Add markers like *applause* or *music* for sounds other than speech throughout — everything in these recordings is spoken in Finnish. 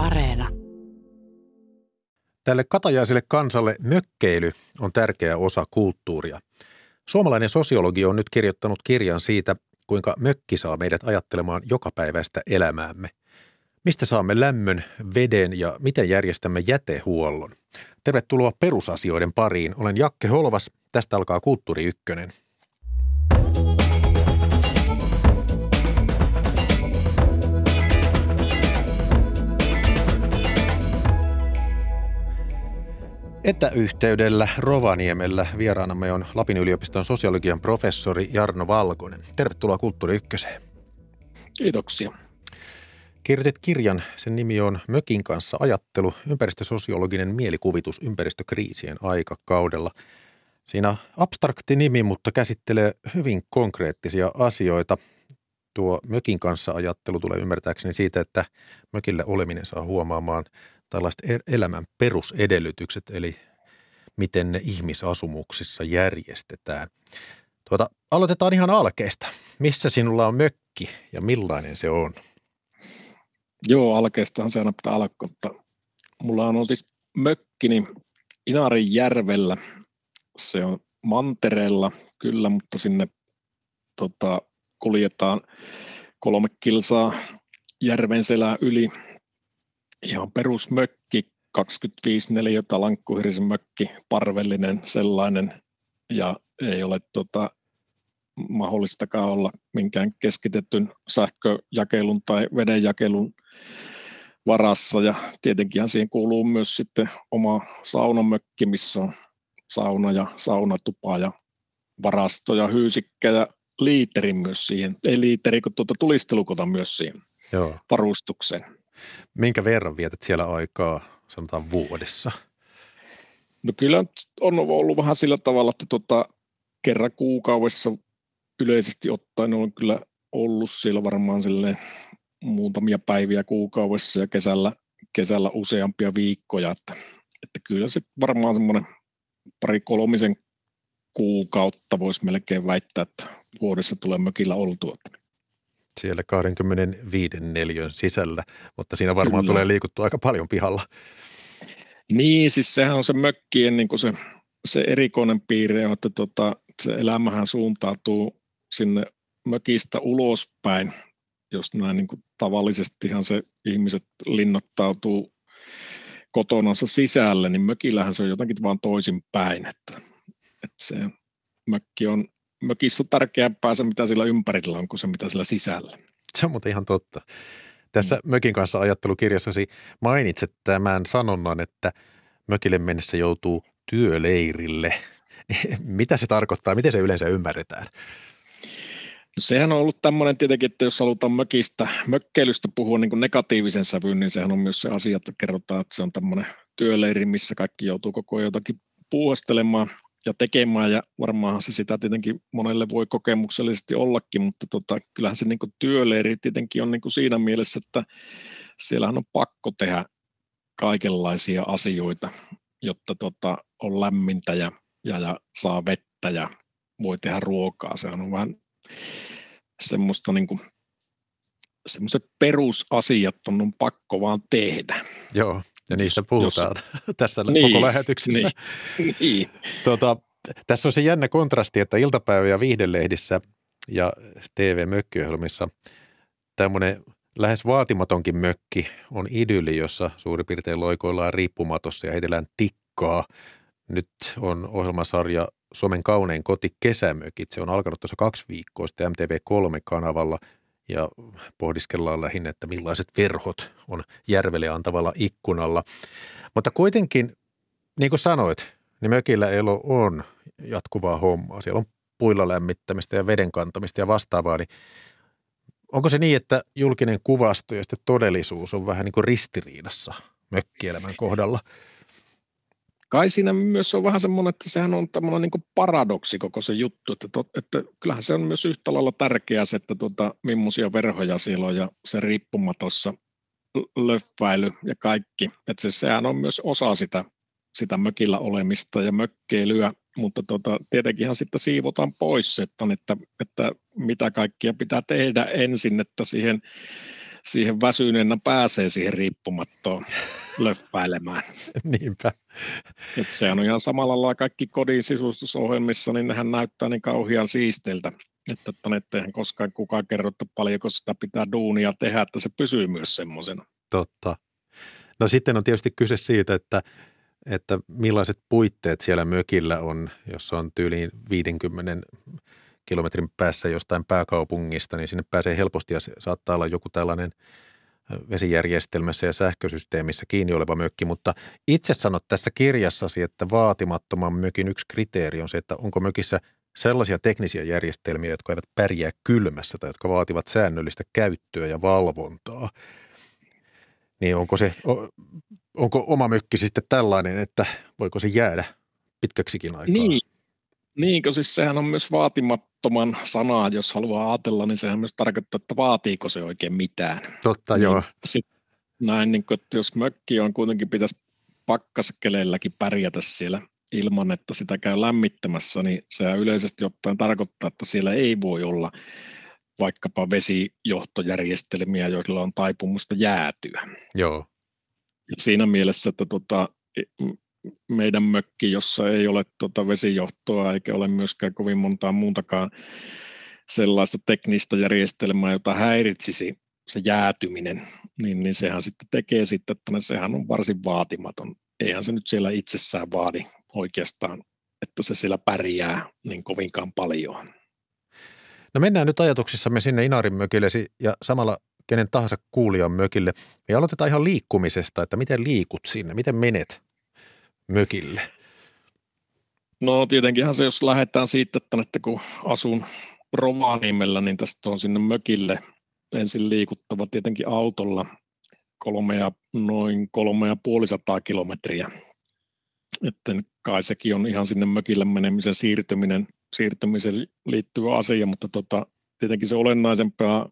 Areena. Tälle katajaiselle kansalle mökkeily on tärkeä osa kulttuuria. Suomalainen sosiologi on nyt kirjoittanut kirjan siitä, kuinka mökki saa meidät ajattelemaan jokapäiväistä elämäämme. Mistä saamme lämmön, veden ja miten järjestämme jätehuollon? Tervetuloa perusasioiden pariin. Olen Jakke Holvas. Tästä alkaa Kulttuuri Ykkönen. Etäyhteydellä Rovaniemellä vieraanamme on Lapin yliopiston sosiologian professori Jarno Valkonen. Tervetuloa Kulttuuri Ykköseen. Kiitoksia. Kirjoitit kirjan, sen nimi on Mökin kanssa ajattelu, ympäristösosiologinen mielikuvitus ympäristökriisien aikakaudella. Siinä abstrakti nimi, mutta käsittelee hyvin konkreettisia asioita. Tuo Mökin kanssa ajattelu tulee ymmärtääkseni siitä, että mökillä oleminen saa huomaamaan tällaiset e-, elämän perusedellytykset, eli miten ne ihmisasumuksissa järjestetään. Tuota, aloitetaan ihan alkeesta. Missä sinulla on mökki ja millainen se on? Joo, alkeestahan se aina pitää alkaa. Mulla on siis mökkini Inarin järvellä. Se on mantereella kyllä, mutta sinne tota, kuljetaan kolme kilsaa järven selää yli ihan perusmökki, 25 neliötä lankkuhirisen mökki, parvellinen sellainen, ja ei ole tota, mahdollistakaan olla minkään keskitetyn sähköjakelun tai vedenjakelun varassa. Ja tietenkin siihen kuuluu myös sitten oma saunamökki, missä on sauna ja saunatupa ja varasto ja hyysikkä ja liiteri myös siihen. Ei liiteri, kun tuota tulistelukota myös siihen Joo. varustukseen. Minkä verran vietät siellä aikaa, sanotaan vuodessa? No kyllä on ollut vähän sillä tavalla, että tota, kerran kuukaudessa yleisesti ottaen on kyllä ollut siellä varmaan muutamia päiviä kuukaudessa ja kesällä, kesällä useampia viikkoja, että, että kyllä se varmaan semmoinen pari kolmisen kuukautta voisi melkein väittää, että vuodessa tulee mökillä oltua siellä 25 neliön sisällä, mutta siinä varmaan Kyllä. tulee liikuttua aika paljon pihalla. Niin, siis sehän on se mökkien niin kuin se, se erikoinen piirre, että tota, se elämähän suuntautuu sinne mökistä ulospäin, jos näin niin kuin tavallisestihan se ihmiset linnoittautuu kotonansa sisälle, niin mökillähän se on jotenkin vaan toisinpäin, että, että se mökki on mökissä on tärkeämpää se, mitä sillä ympärillä on, kuin se, mitä sillä sisällä. Se on muuten ihan totta. Tässä mm. Mökin kanssa ajattelukirjassasi mainitset tämän sanonnan, että mökille mennessä joutuu työleirille. *laughs* mitä se tarkoittaa? Miten se yleensä ymmärretään? No sehän on ollut tämmöinen tietenkin, että jos halutaan mökistä, mökkeilystä puhua niin kuin negatiivisen sävyyn, niin sehän on myös se asia, että kerrotaan, että se on tämmöinen työleiri, missä kaikki joutuu koko ajan jotakin puuhastelemaan ja tekemään, ja varmaanhan se sitä tietenkin monelle voi kokemuksellisesti ollakin, mutta tota, kyllähän se niin työleiri tietenkin on niin siinä mielessä, että siellähän on pakko tehdä kaikenlaisia asioita, jotta tota, on lämmintä ja, ja, ja saa vettä ja voi tehdä ruokaa. Se on vähän semmoista niin kuin, semmoiset perusasiat on, on pakko vaan tehdä. Joo, ja niistä puhutaan jos, *laughs* tässä niin, koko lähetyksessä. Niin, niin. Tota, tässä on se jännä kontrasti, että iltapäivä- ja viihdelehdissä ja TV-mökkiohjelmissa tämmöinen lähes vaatimatonkin mökki on idylli, jossa suurin piirtein loikoillaan riippumatossa ja heitellään tikkaa. Nyt on ohjelmasarja Suomen kaunein koti kesämökit. Se on alkanut tuossa kaksi viikkoa sitten MTV3-kanavalla ja pohdiskellaan lähinnä, että millaiset verhot on järvelle antavalla ikkunalla. Mutta kuitenkin, niin kuin sanoit, niin mökillä elo on jatkuvaa hommaa. Siellä on puilla lämmittämistä ja veden kantamista ja vastaavaa, niin onko se niin, että julkinen kuvasto ja sitten todellisuus on vähän niin kuin ristiriidassa mökkielämän kohdalla? Kai siinä myös on vähän semmoinen, että sehän on tämmöinen niin paradoksi koko se juttu, että, to, että kyllähän se on myös yhtä lailla tärkeää se, että tuota, millaisia verhoja siellä on ja se riippumatossa löfväily ja kaikki. Että se, sehän on myös osa sitä sitä mökillä olemista ja mökkeilyä, mutta tota, tietenkinhan sitten siivotaan pois, että, että, että mitä kaikkia pitää tehdä ensin, että siihen siihen väsyneenä pääsee siihen riippumattoon löppäilemään. *laughs* Niinpä. Et se on ihan samalla lailla kaikki kodin sisustusohjelmissa, niin nehän näyttää niin kauhean siistiltä, että eihän koskaan kukaan kerro, että paljonko sitä pitää duunia tehdä, että se pysyy myös semmoisena. Totta. No sitten on tietysti kyse siitä, että, että millaiset puitteet siellä mökillä on, jos on tyyliin 50 kilometrin päässä jostain pääkaupungista, niin sinne pääsee helposti ja se saattaa olla joku tällainen vesijärjestelmässä ja sähkösysteemissä kiinni oleva mökki, mutta itse sanot tässä kirjassasi, että vaatimattoman mökin yksi kriteeri on se, että onko mökissä sellaisia teknisiä järjestelmiä, jotka eivät pärjää kylmässä tai jotka vaativat säännöllistä käyttöä ja valvontaa. Niin onko, se, onko oma mökki sitten tällainen, että voiko se jäädä pitkäksikin aikaa? Niin, niin, siis sehän on myös vaatimattoman sanaa, jos haluaa ajatella, niin sehän myös tarkoittaa, että vaatiiko se oikein mitään. Totta, niin, joo. Sit näin, niin kuin, että jos mökki on kuitenkin pitäisi pakkaskeleelläkin pärjätä siellä ilman, että sitä käy lämmittämässä, niin se yleisesti ottaen tarkoittaa, että siellä ei voi olla vaikkapa vesijohtojärjestelmiä, joilla on taipumusta jäätyä. Joo. Ja siinä mielessä, että tota, meidän mökki, jossa ei ole tuota vesijohtoa eikä ole myöskään kovin montaa muutakaan sellaista teknistä järjestelmää, jota häiritsisi se jäätyminen, niin, niin sehän sitten tekee sitten, että sehän on varsin vaatimaton. Eihän se nyt siellä itsessään vaadi oikeastaan, että se siellä pärjää niin kovinkaan paljon. No mennään nyt ajatuksissamme sinne Inarin mökille ja samalla kenen tahansa kuulijan mökille. Me aloitetaan ihan liikkumisesta, että miten liikut sinne, miten menet mökille? No tietenkinhän se, jos lähdetään siitä, että kun asun Rovaniemellä, niin tästä on sinne mökille ensin liikuttava tietenkin autolla kolme ja, noin kolme ja puolisataa kilometriä. Että kai sekin on ihan sinne mökille menemisen siirtyminen, siirtymiseen liittyvä asia, mutta tota, tietenkin se olennaisempaa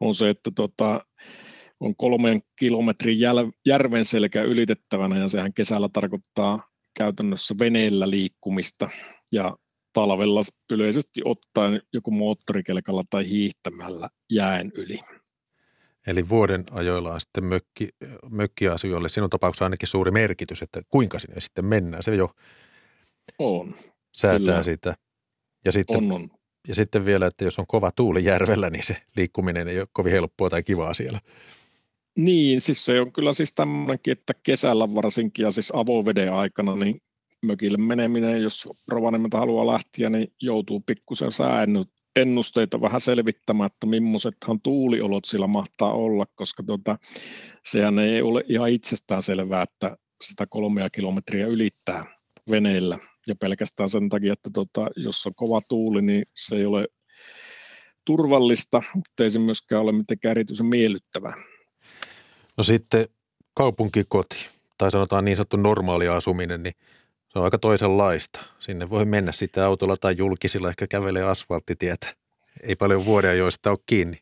on se, että tota, on kolmen kilometrin järven selkä ylitettävänä ja sehän kesällä tarkoittaa käytännössä veneellä liikkumista ja talvella yleisesti ottaen joku moottorikelkalla tai hiihtämällä jään yli. Eli vuoden ajoilla on sitten mökki, mökkiasioille sinun tapauksessa ainakin suuri merkitys, että kuinka sinne sitten mennään. Se jo on, säätää kyllä. sitä. Ja sitten, on, on. ja sitten vielä, että jos on kova tuuli järvellä, niin se liikkuminen ei ole kovin helppoa tai kivaa siellä. Niin, siis se on kyllä siis tämmöinenkin, että kesällä varsinkin ja siis avoveden aikana, niin mökille meneminen, jos Rovaniemeltä haluaa lähteä, niin joutuu pikkusen sääennusteita vähän selvittämään, että millaisethan tuuliolot sillä mahtaa olla, koska tota, sehän ei ole ihan itsestään selvää, että sitä kolmea kilometriä ylittää veneellä. Ja pelkästään sen takia, että tota, jos on kova tuuli, niin se ei ole turvallista, mutta ei se myöskään ole mitenkään erityisen miellyttävää. No sitten kaupunkikoti, tai sanotaan niin sanottu normaali asuminen, niin se on aika toisenlaista. Sinne voi mennä sitten autolla tai julkisilla, ehkä kävelee asfalttitietä. Ei paljon vuodia joista ole kiinni.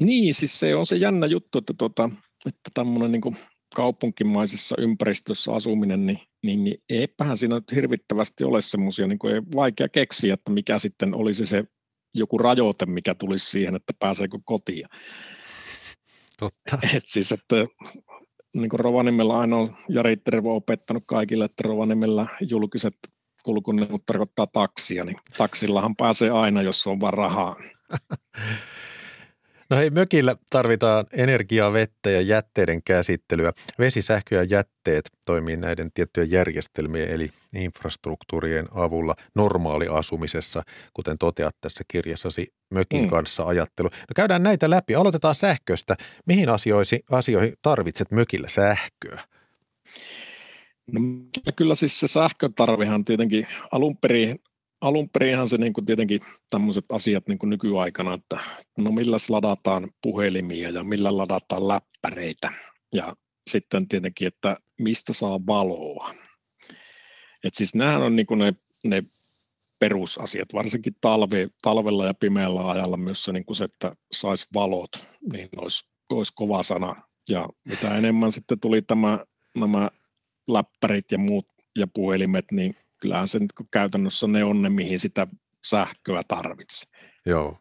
Niin, siis se on se jännä juttu, että, tuota, että tämmöinen niin kaupunkimaisessa ympäristössä asuminen, niin, niin, niin eipähän siinä nyt hirvittävästi ole semmoisia, niin ei vaikea keksiä, että mikä sitten olisi se joku rajoite, mikä tulisi siihen, että pääseekö kotiin. Totta. *laughs* Et siis, että niin kuin Rovaniemellä aina on Jari Tervo opettanut kaikille, että Rovaniemellä julkiset kulkuneuvot tarkoittaa taksia, niin taksillahan pääsee aina, jos on vaan rahaa. *laughs* No hei, mökillä tarvitaan energiaa, vettä ja jätteiden käsittelyä. Vesi, sähkö ja jätteet toimii näiden tiettyjen järjestelmien eli infrastruktuurien avulla normaaliasumisessa, kuten toteat tässä kirjassasi mökin mm. kanssa ajattelu. No käydään näitä läpi. Aloitetaan sähköstä. Mihin asioihin, asioihin tarvitset mökillä sähköä? No, kyllä siis se sähkötarvihan tietenkin alun perin alun perinhan se niin kuin tietenkin tämmöiset asiat niin kuin nykyaikana, että no millä ladataan puhelimia ja millä ladataan läppäreitä ja sitten tietenkin, että mistä saa valoa. Et siis nämähän on niin kuin ne, ne perusasiat, varsinkin talve, talvella ja pimeällä ajalla myös se, niin kuin se että saisi valot, niin olisi, olisi kova sana. Ja mitä enemmän sitten tuli tämä, nämä läppärit ja muut ja puhelimet, niin kyllähän se nyt käytännössä ne on ne, mihin sitä sähköä tarvitsee. Joo.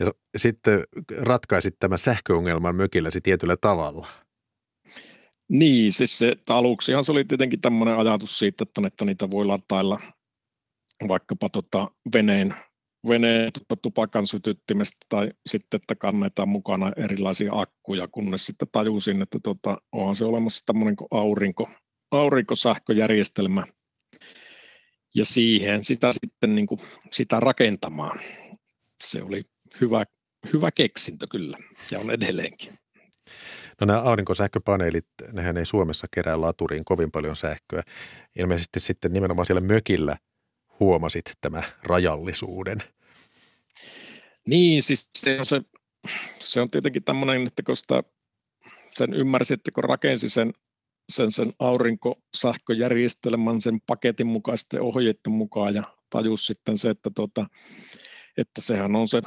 Ja sitten ratkaisit tämän sähköongelman mökilläsi tietyllä tavalla. Niin, siis se, aluksihan se oli tietenkin tämmöinen ajatus siitä, että, että niitä voi latailla vaikkapa tota veneen, veneen tota tupakan sytyttimestä tai sitten, että kannetaan mukana erilaisia akkuja, kunnes sitten tajusin, että tota, onhan se olemassa tämmöinen kuin aurinko, aurinkosähköjärjestelmä ja siihen sitä sitten niin kuin, sitä rakentamaan. Se oli hyvä, hyvä keksintö kyllä ja on edelleenkin. No nämä aurinkosähköpaneelit, nehän ei Suomessa kerää laturiin kovin paljon sähköä. Ilmeisesti sitten nimenomaan siellä mökillä huomasit tämä rajallisuuden. Niin, siis se on, se, se on tietenkin tämmöinen, että kun sitä, sen ymmärsi, että kun rakensi sen, sen, sen aurinkosähköjärjestelmän sen paketin mukaisten ohjeiden mukaan ja tajus sitten se, että, tuota, että sehän on se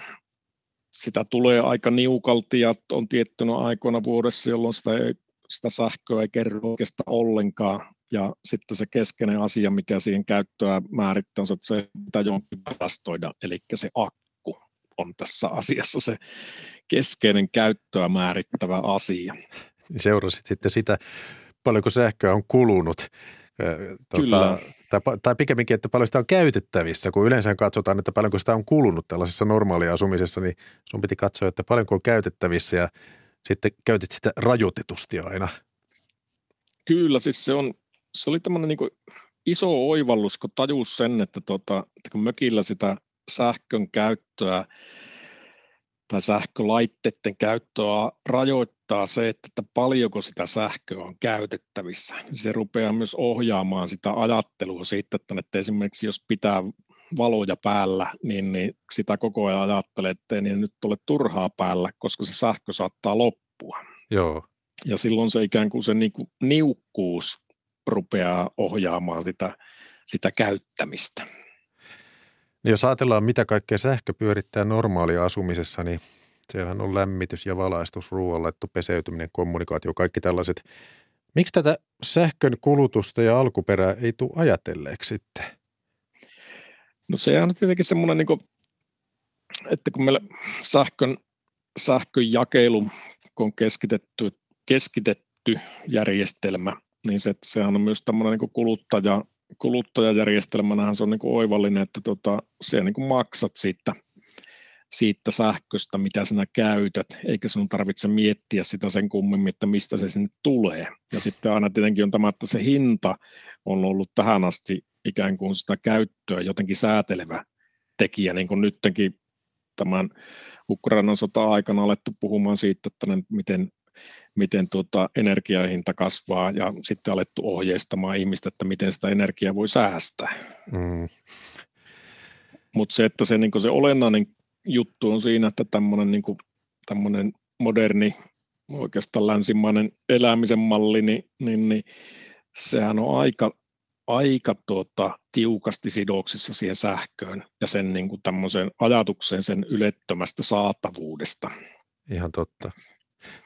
sitä tulee aika niukalti ja on tiettynä aikoina vuodessa, jolloin sitä, ei, sitä sähköä ei kerro oikeastaan ollenkaan. Ja sitten se keskeinen asia, mikä siihen käyttöä määrittää, on se, että se pitää jonkin varastoida, eli se akku on tässä asiassa se keskeinen käyttöä määrittävä asia. Seurasit sitten sitä, paljonko sähköä on kulunut. Tuota, Kyllä tai, tai pikemminkin, että paljon sitä on käytettävissä, kun yleensä katsotaan, että paljonko sitä on kulunut tällaisessa normaaliasumisessa, niin sun piti katsoa, että paljonko on käytettävissä ja sitten käytit sitä rajoitetusti aina. Kyllä, siis se, on, se oli tämmöinen niin iso oivallus, kun tajus sen, että, tota, että kun mökillä sitä sähkön käyttöä tai sähkölaitteiden käyttöä rajoittaa se, että paljonko sitä sähköä on käytettävissä. Se rupeaa myös ohjaamaan sitä ajattelua siitä, että esimerkiksi jos pitää valoja päällä, niin, niin sitä koko ajan ajattelee, että ei niin nyt ole turhaa päällä, koska se sähkö saattaa loppua. Joo. Ja silloin se ikään kuin se niin kuin niukkuus rupeaa ohjaamaan sitä, sitä käyttämistä. Niin jos ajatellaan, mitä kaikkea sähkö pyörittää normaalia asumisessa, niin siellähän on lämmitys ja valaistus, ruoanlaitto, peseytyminen, kommunikaatio, kaikki tällaiset. Miksi tätä sähkön kulutusta ja alkuperää ei tule ajatelleeksi sitten? No se on tietenkin semmoinen, niin kuin, että kun meillä sähkön, sähkön jakelu on keskitetty, keskitetty järjestelmä, niin se, sehän on myös tämmöinen niin kuluttaja, kuluttajajärjestelmänähän se on niin kuin oivallinen, että tota, siellä niin maksat siitä, siitä sähköstä, mitä sinä käytät, eikä sinun tarvitse miettiä sitä sen kummemmin, että mistä se sinne tulee. Ja sitten aina tietenkin on tämä, että se hinta on ollut tähän asti ikään kuin sitä käyttöä jotenkin säätelevä tekijä, niin kuin nytkin tämän Ukrainan sota-aikana alettu puhumaan siitä, että miten miten tuota energiahinta kasvaa ja sitten alettu ohjeistamaan ihmistä, että miten sitä energiaa voi säästää. Mm. Mutta se, että se, niin se olennainen juttu on siinä, että tämmöinen niin tämmöinen moderni, oikeastaan länsimainen elämisen malli, niin, niin, niin sehän on aika, aika tuota, tiukasti sidoksissa siihen sähköön ja sen niin kuin ajatukseen sen ylettömästä saatavuudesta. Ihan totta.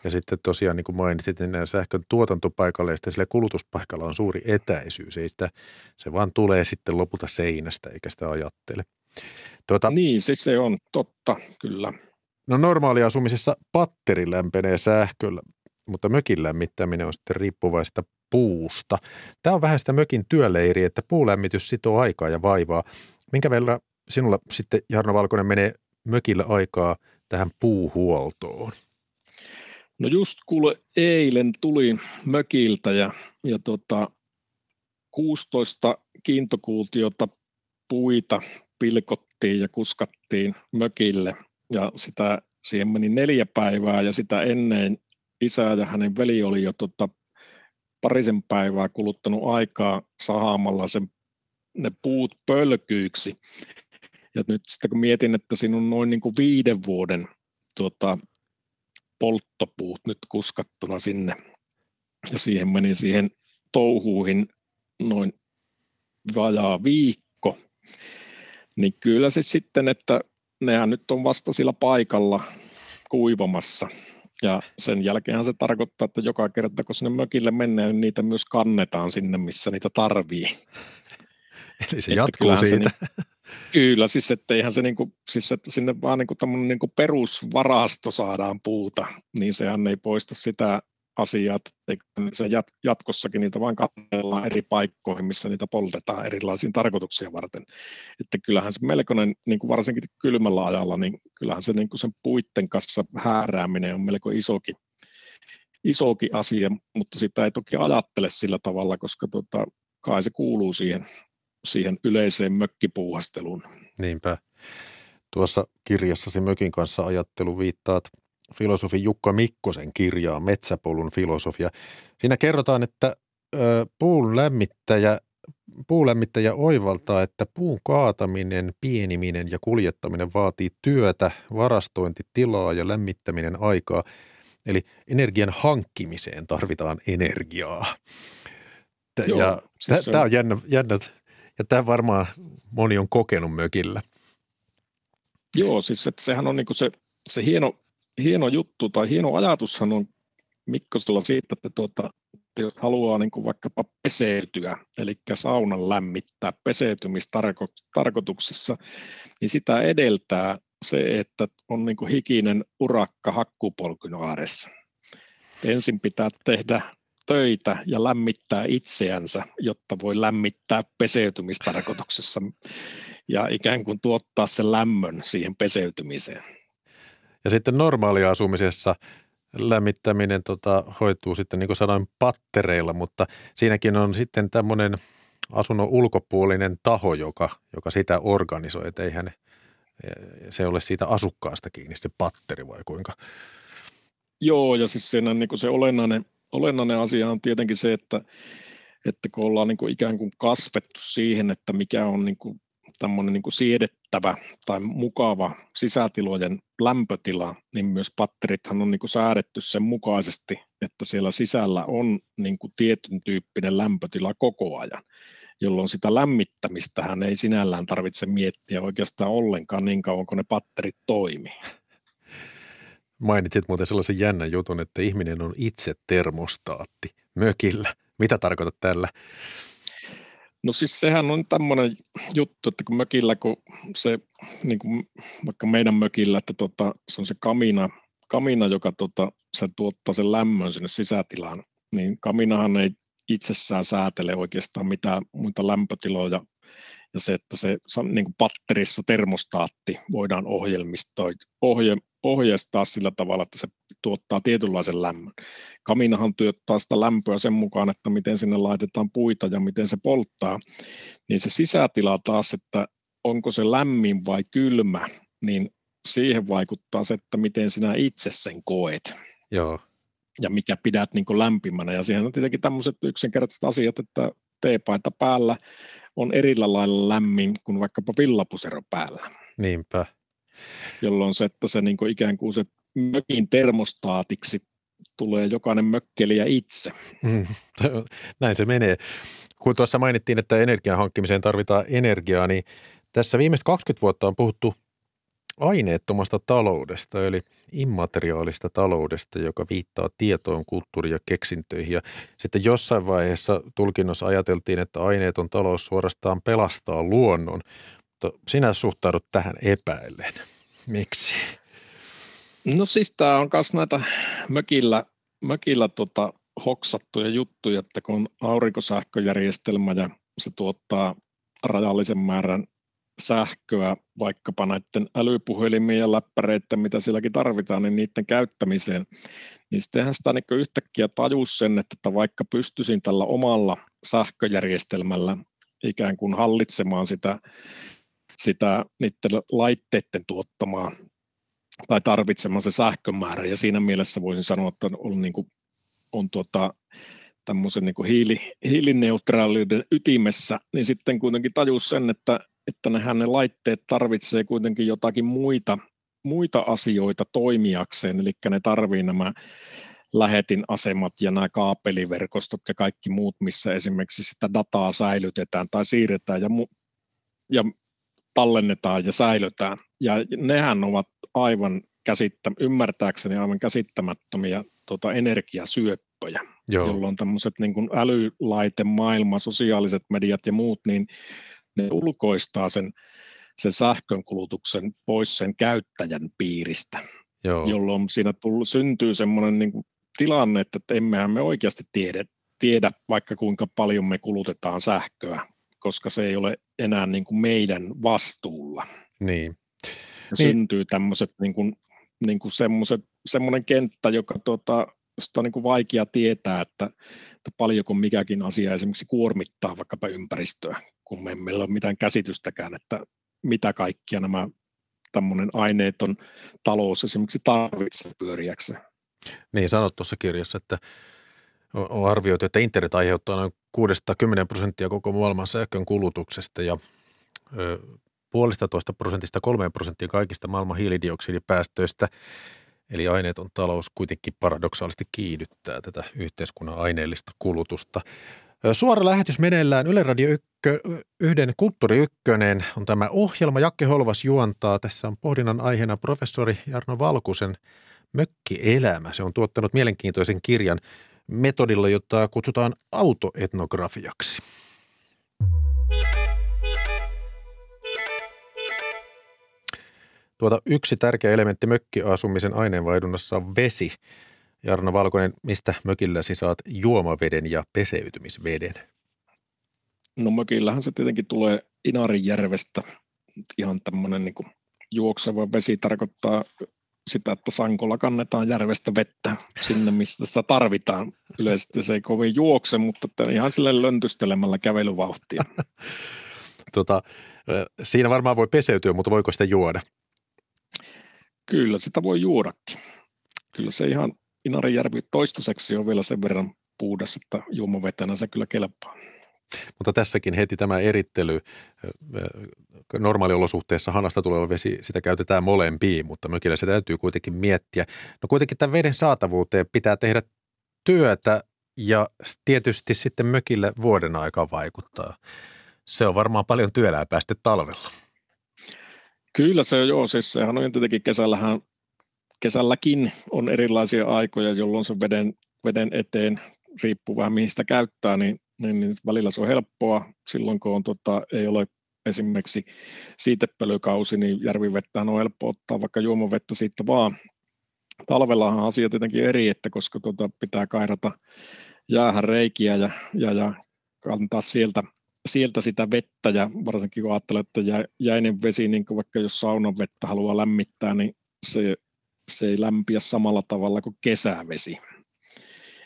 Ja sitten tosiaan, niin kuin mainitsit, niin sähkön tuotantopaikalle ja sitten sille kulutuspaikalla on suuri etäisyys. Ei sitä, se vaan tulee sitten lopulta seinästä, eikä sitä ajattele. Tuota, niin, siis se on totta, kyllä. No normaali asumisessa patteri lämpenee sähköllä, mutta mökin lämmittäminen on sitten riippuvaista puusta. Tämä on vähän sitä mökin työleiriä, että puulämmitys sitoo aikaa ja vaivaa. Minkä verran sinulla sitten, Jarno Valkonen, menee mökillä aikaa tähän puuhuoltoon? No just kuule eilen tuli mökiltä ja, ja tota, 16 kiintokuutiota puita pilkottiin ja kuskattiin mökille ja sitä, siihen meni neljä päivää ja sitä ennen isä ja hänen veli oli jo tota, parisen päivää kuluttanut aikaa sahaamalla sen, ne puut pölkyiksi. Ja nyt sitten kun mietin, että siinä on noin niin kuin viiden vuoden tota, polttopuut nyt kuskattuna sinne. Ja siihen meni siihen touhuihin noin vajaa viikko. Niin kyllä se sitten, että nehän nyt on vasta sillä paikalla kuivamassa. Ja sen jälkeen se tarkoittaa, että joka kerta kun sinne mökille mennään, niin niitä myös kannetaan sinne, missä niitä tarvii. Eli se jatkuu siitä. Se, Kyllä, siis että eihän se niinku, siis että sinne vaan niinku tämmöinen niinku perusvarasto saadaan puuta, niin sehän ei poista sitä asiaa, että jatkossakin niitä vain kannellaan eri paikkoihin, missä niitä poltetaan erilaisiin tarkoituksia varten. Että kyllähän se melkoinen, niin kuin varsinkin kylmällä ajalla, niin kyllähän se niin kuin sen puitten kanssa häärääminen on melko isokin, isokin asia, mutta sitä ei toki ajattele sillä tavalla, koska tota, kai se kuuluu siihen, siihen yleiseen mökkipuuhasteluun. Niinpä. Tuossa kirjassasi Mökin kanssa ajattelu viittaat filosofi Jukka Mikkosen kirjaa Metsäpolun filosofia. Siinä kerrotaan, että puun lämmittäjä, puulämmittäjä oivaltaa, että puun kaataminen, pieniminen ja kuljettaminen vaatii työtä, varastointitilaa ja lämmittäminen aikaa. Eli energian hankkimiseen tarvitaan energiaa. Joo, ja siis tämä on jännä, jännä, ja tämä varmaan moni on kokenut mökillä. Joo, siis että sehän on niinku se, se hieno, hieno juttu tai hieno ajatushan on Mikkosella siitä, että tuota, jos haluaa niin kuin vaikkapa peseytyä, eli saunan lämmittää peseytymistarkoituksessa, niin sitä edeltää se, että on niin kuin hikinen urakka hakkupolkyn aaressa. Ensin pitää tehdä töitä ja lämmittää itseänsä, jotta voi lämmittää peseytymistarkoituksessa ja ikään kuin tuottaa sen lämmön siihen peseytymiseen. Ja sitten normaaliasumisessa lämmittäminen tota, hoituu sitten niin kuin sanoin pattereilla, mutta siinäkin on sitten tämmöinen asunnon ulkopuolinen taho, joka, joka sitä organisoi, että eihän se ole siitä asukkaasta kiinni se patteri vai kuinka? Joo, ja siis siinä niin kuin se olennainen, olennainen asia on tietenkin se, että, että kun ollaan niin kuin ikään kuin kasvettu siihen, että mikä on niin kuin tämmöinen niin kuin siedettävä tai mukava sisätilojen lämpötila, niin myös patterithan on niin kuin säädetty sen mukaisesti, että siellä sisällä on niin kuin tietyn tyyppinen lämpötila koko ajan, jolloin sitä lämmittämistä hän ei sinällään tarvitse miettiä oikeastaan ollenkaan niin kauan, kun ne patterit toimii. Mainitsit muuten sellaisen jännän jutun, että ihminen on itse termostaatti mökillä. Mitä tarkoitat tällä? No siis sehän on tämmöinen juttu, että kun mökillä, kun se, niin kuin vaikka meidän mökillä, että tota, se on se kamina, kamina joka tota, se tuottaa sen lämmön sinne sisätilaan, niin kaminahan ei itsessään säätele oikeastaan mitään muita lämpötiloja, ja se, että se niin kuin patterissa termostaatti voidaan ohjelmistoida, ohje, ohjeistaa sillä tavalla, että se tuottaa tietynlaisen lämmön. Kaminahan tuottaa sitä lämpöä sen mukaan, että miten sinne laitetaan puita ja miten se polttaa, niin se sisätila taas, että onko se lämmin vai kylmä, niin siihen vaikuttaa se, että miten sinä itse sen koet. Joo. Ja mikä pidät niin lämpimänä. Ja siihen on tietenkin tämmöiset yksinkertaiset asiat, että teepaita päällä on erillä lailla lämmin kuin vaikkapa villapusero päällä. Niinpä jolloin se, että se niin kuin ikään kuin se mökin termostaatiksi tulee jokainen mökkelijä itse. Mm, *laughs* näin se menee. Kun tuossa mainittiin, että energian hankkimiseen tarvitaan energiaa, niin tässä viimeiset 20 vuotta on puhuttu aineettomasta taloudesta, eli immateriaalista taloudesta, joka viittaa tietoon, kulttuuriin ja keksintöihin. Ja sitten jossain vaiheessa tulkinnossa ajateltiin, että aineeton talous suorastaan pelastaa luonnon, mutta sinä suhtaudut tähän epäilleen. Miksi? No siis tämä on myös näitä mökillä, mökillä tota, hoksattuja juttuja, että kun on aurinkosähköjärjestelmä ja se tuottaa rajallisen määrän sähköä vaikkapa näiden älypuhelimien ja läppäreiden, mitä sielläkin tarvitaan, niin niiden käyttämiseen, niin sittenhän sitä niin yhtäkkiä tajus sen, että vaikka pystyisin tällä omalla sähköjärjestelmällä ikään kuin hallitsemaan sitä sitä niiden laitteiden tuottamaa tai tarvitsemaan se sähkömäärä. Ja siinä mielessä voisin sanoa, että on, niin kuin, on tuota, tämmöisen niin hiili, hiilineutraaliuden ytimessä, niin sitten kuitenkin tajus sen, että, että nehän ne laitteet tarvitsee kuitenkin jotakin muita, muita asioita toimijakseen, eli ne tarvii nämä lähetin asemat ja nämä kaapeliverkostot ja kaikki muut, missä esimerkiksi sitä dataa säilytetään tai siirretään ja, mu- ja tallennetaan ja säilytään. Ja nehän ovat aivan käsittä, ymmärtääkseni aivan käsittämättömiä tuota, energiasyöppöjä, Joo. jolloin tämmöiset niin kuin älylaite, maailma, sosiaaliset mediat ja muut, niin ne ulkoistaa sen, sen sähkönkulutuksen pois sen käyttäjän piiristä, Joo. jolloin siinä tullut, syntyy semmoinen niin kuin tilanne, että emmehän me oikeasti tiedä, tiedä vaikka kuinka paljon me kulutetaan sähköä, koska se ei ole enää niin kuin meidän vastuulla. Niin. Ja niin. syntyy tämmöiset niin kuin, niin kuin semmoinen kenttä, joka tota, josta on niin kuin vaikea tietää, että, että paljonko mikäkin asia esimerkiksi kuormittaa vaikkapa ympäristöä, kun me emme ole mitään käsitystäkään, että mitä kaikkia nämä tämmöinen aineeton talous esimerkiksi tarvitsee pyöriäkseen. Niin, sanot tuossa kirjassa, että on arvioitu, että internet aiheuttaa noin 610 prosenttia koko maailman sähkön kulutuksesta ja puolesta toista prosentista kolmeen prosenttia kaikista maailman hiilidioksidipäästöistä. Eli aineeton talous kuitenkin paradoksaalisesti kiihdyttää tätä yhteiskunnan aineellista kulutusta. Suora lähetys meneillään Yle Radio 1, yhden Kulttuuri Ykkönen on tämä ohjelma. Jakke Holvas juontaa. Tässä on pohdinnan aiheena professori Jarno Valkusen Mökkielämä. Se on tuottanut mielenkiintoisen kirjan metodilla, jota kutsutaan autoetnografiaksi. Tuota, yksi tärkeä elementti mökkiasumisen aineenvaihdunnassa on vesi. Jarno Valkonen, mistä mökilläsi saat juomaveden ja peseytymisveden? No mökillähän se tietenkin tulee Inarinjärvestä. Ihan tämmöinen niin juokseva vesi tarkoittaa sitä, että sankolla kannetaan järvestä vettä sinne, missä sitä tarvitaan. Yleisesti se ei kovin juokse, mutta ihan sille löntystelemällä kävelyvauhtia. *laughs* tota, siinä varmaan voi peseytyä, mutta voiko sitä juoda? Kyllä, sitä voi juodakin. Kyllä se ihan Inarijärvi toistaiseksi on vielä sen verran puudas, että juomavetenä se kyllä kelpaa. Mutta tässäkin heti tämä erittely, normaaliolosuhteessa hanasta tuleva vesi, sitä käytetään molempiin, mutta mökillä se täytyy kuitenkin miettiä. No kuitenkin tämän veden saatavuuteen pitää tehdä työtä ja tietysti sitten mökille vuoden aikaa vaikuttaa. Se on varmaan paljon työlää päästä talvella. Kyllä se on joo, siis sehän on tietenkin kesällähän, kesälläkin on erilaisia aikoja, jolloin se veden, veden eteen riippuu vähän mihin sitä käyttää, niin, niin, niin välillä se on helppoa. Silloin kun on, tota, ei ole esimerkiksi siitepölykausi, niin järvivettä on helppo ottaa vaikka juomavettä siitä vaan. Talvellahan asia tietenkin eri, että koska tota, pitää kairata jäähän reikiä ja, ja, ja kantaa sieltä sieltä sitä vettä ja varsinkin kun ajattelee, että jäinen vesi, niin kuin vaikka jos saunan vettä haluaa lämmittää, niin se, se ei lämpiä samalla tavalla kuin kesävesi.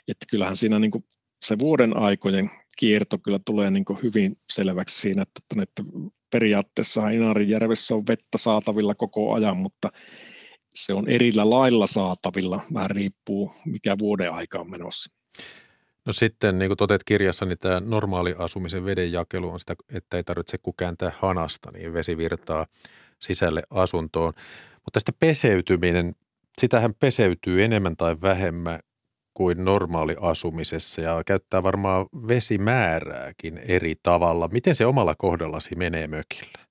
Että kyllähän siinä niin kuin se vuoden aikojen kierto kyllä tulee niin hyvin selväksi siinä, että, että periaatteessa Inarijärvessä on vettä saatavilla koko ajan, mutta se on erillä lailla saatavilla, vähän riippuu mikä vuoden aika on menossa. No sitten, niin kuin toteat kirjassa, niin tämä normaali asumisen veden jakelu on sitä, että ei tarvitse kuin kääntää hanasta, niin vesi virtaa sisälle asuntoon. Mutta tästä peseytyminen, sitähän peseytyy enemmän tai vähemmän kuin normaali asumisessa ja käyttää varmaan vesimäärääkin eri tavalla. Miten se omalla kohdallasi menee mökillä?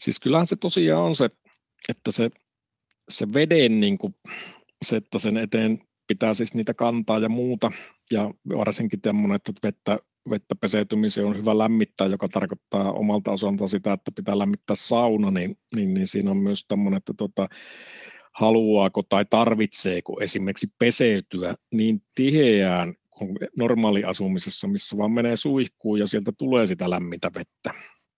Siis kyllähän se tosiaan on se, että se, se veden, niin kuin, se, että sen eteen pitää siis niitä kantaa ja muuta, ja varsinkin tämmöinen, että vettä, vettä peseytymiseen on hyvä lämmittää, joka tarkoittaa omalta osalta sitä, että pitää lämmittää sauna, niin, niin, niin siinä on myös tämmöinen, että tota, haluaako tai tarvitseeko esimerkiksi peseytyä niin tiheään kuin normaaliasumisessa, missä vaan menee suihkuun ja sieltä tulee sitä lämmintä vettä.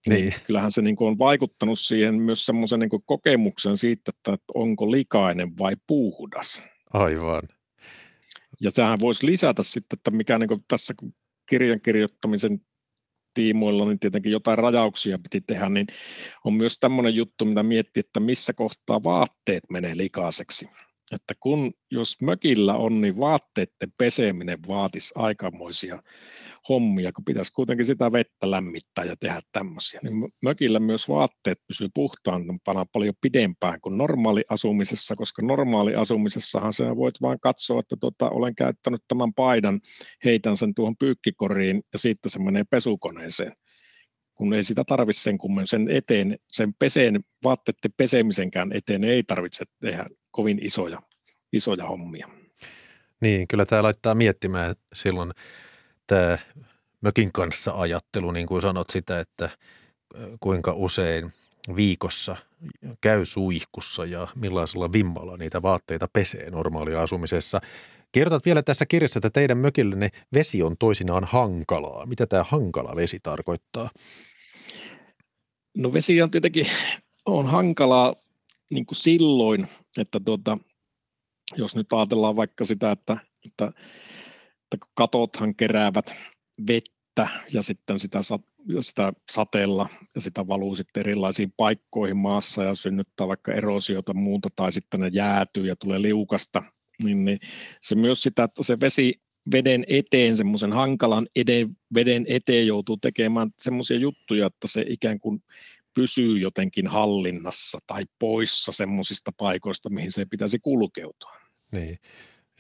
Niin. Kyllähän se niin kuin on vaikuttanut siihen myös semmoisen niin kokemuksen siitä, että onko likainen vai puhdas. Aivan. Ja sehän voisi lisätä sitten, että mikä niin tässä kirjan kirjoittamisen tiimoilla, niin tietenkin jotain rajauksia piti tehdä, niin on myös tämmöinen juttu, mitä miettii, että missä kohtaa vaatteet menee likaiseksi. Että kun, jos mökillä on, niin vaatteiden peseminen vaatisi aikamoisia hommia, kun pitäisi kuitenkin sitä vettä lämmittää ja tehdä tämmöisiä. Niin mökillä myös vaatteet pysyy puhtaampana paljon pidempään kuin normaali asumisessa, koska normaali asumisessahan sä voit vain katsoa, että tota, olen käyttänyt tämän paidan, heitän sen tuohon pyykkikoriin ja sitten se menee pesukoneeseen kun ei sitä tarvitse sen kummen sen eteen, sen peseen, vaatteiden pesemisenkään eteen ei tarvitse tehdä kovin isoja, isoja hommia. Niin, kyllä tämä laittaa miettimään silloin tämä mökin kanssa ajattelu, niin kuin sanot sitä, että kuinka usein viikossa käy suihkussa ja millaisella vimmalla niitä vaatteita pesee normaaliasumisessa. Kerrotat vielä tässä kirjassa, että teidän mökillenne vesi on toisinaan hankalaa. Mitä tämä hankala vesi tarkoittaa? No vesi on tietenkin on hankalaa niin kuin silloin, että tuota, jos nyt ajatellaan vaikka sitä, että, että, että katothan keräävät vettä ja sitten sitä, sitä sateella ja sitä valuu sitten erilaisiin paikkoihin maassa ja synnyttää vaikka erosiota muuta tai sitten ne jäätyy ja tulee liukasta, niin, niin se myös sitä, että se vesi veden eteen, semmoisen hankalan eden, veden eteen joutuu tekemään semmoisia juttuja, että se ikään kuin pysyy jotenkin hallinnassa tai poissa semmoisista paikoista, mihin se pitäisi kulkeutua. Niin.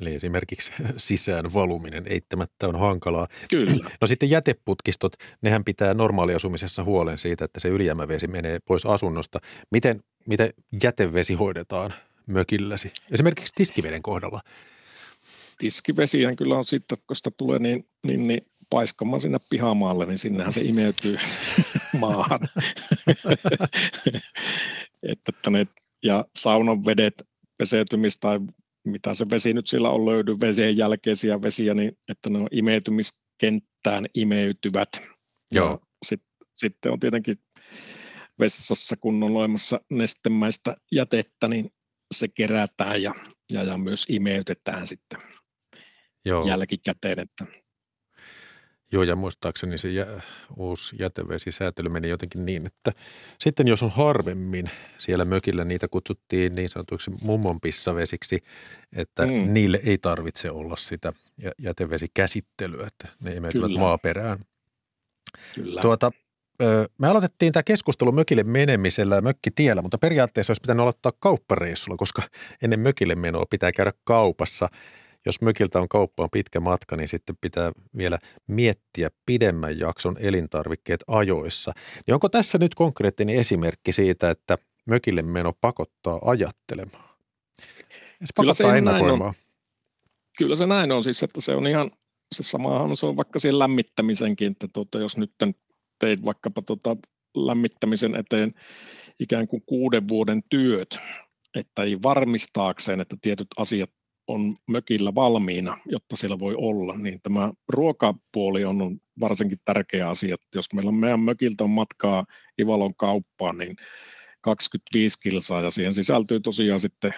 Eli esimerkiksi *laughs* sisään valuminen eittämättä on hankalaa. Kyllä. *clears throat* No sitten jäteputkistot, nehän pitää normaaliasumisessa huolen siitä, että se ylijäämävesi menee pois asunnosta. Miten, miten jätevesi hoidetaan mökilläsi? Esimerkiksi tiskiveden kohdalla. Tiskivesihän kyllä on sitten, kun sitä tulee niin, niin, niin paiskamaan sinne pihamaalle, niin sinnehän se imeytyy *laughs* maahan. *laughs* että, että ne, ja saunan vedet, peseytymis tai mitä se vesi nyt sillä on löydy, vesien jälkeisiä vesiä, niin että ne on imeytymiskenttään imeytyvät. Joo. Sit, sitten on tietenkin vessassa, kun on olemassa nestemäistä jätettä, niin se kerätään ja, ja, ja myös imeytetään sitten Joo. jälkikäteen. Että Joo, ja muistaakseni se jä, uusi jätevesisäätely meni jotenkin niin, että sitten jos on harvemmin siellä mökillä, niitä kutsuttiin niin sanotuksi mummonpissavesiksi, että mm. niille ei tarvitse olla sitä jätevesikäsittelyä, että ne imeytyvät Kyllä. maaperään. Kyllä. Tuota, me aloitettiin tämä keskustelu mökille menemisellä mökkitiellä, mutta periaatteessa olisi pitänyt aloittaa kauppareissulla, koska ennen mökille menoa pitää käydä kaupassa – jos mökiltä on kauppaan pitkä matka, niin sitten pitää vielä miettiä pidemmän jakson elintarvikkeet ajoissa. Niin onko tässä nyt konkreettinen esimerkki siitä, että mökille meno pakottaa ajattelemaan? Se pakottaa se ennakoimaan. Kyllä se näin on siis, että se on ihan, se samahan se on vaikka siihen lämmittämisenkin, että tuota, jos nyt teit vaikkapa tuota lämmittämisen eteen ikään kuin kuuden vuoden työt, että ei varmistaakseen, että tietyt asiat on mökillä valmiina, jotta siellä voi olla, niin tämä ruokapuoli on varsinkin tärkeä asia. Jos meillä on meidän mökiltä on matkaa Ivalon kauppaan, niin 25 kilsaa ja siihen sisältyy tosiaan sitten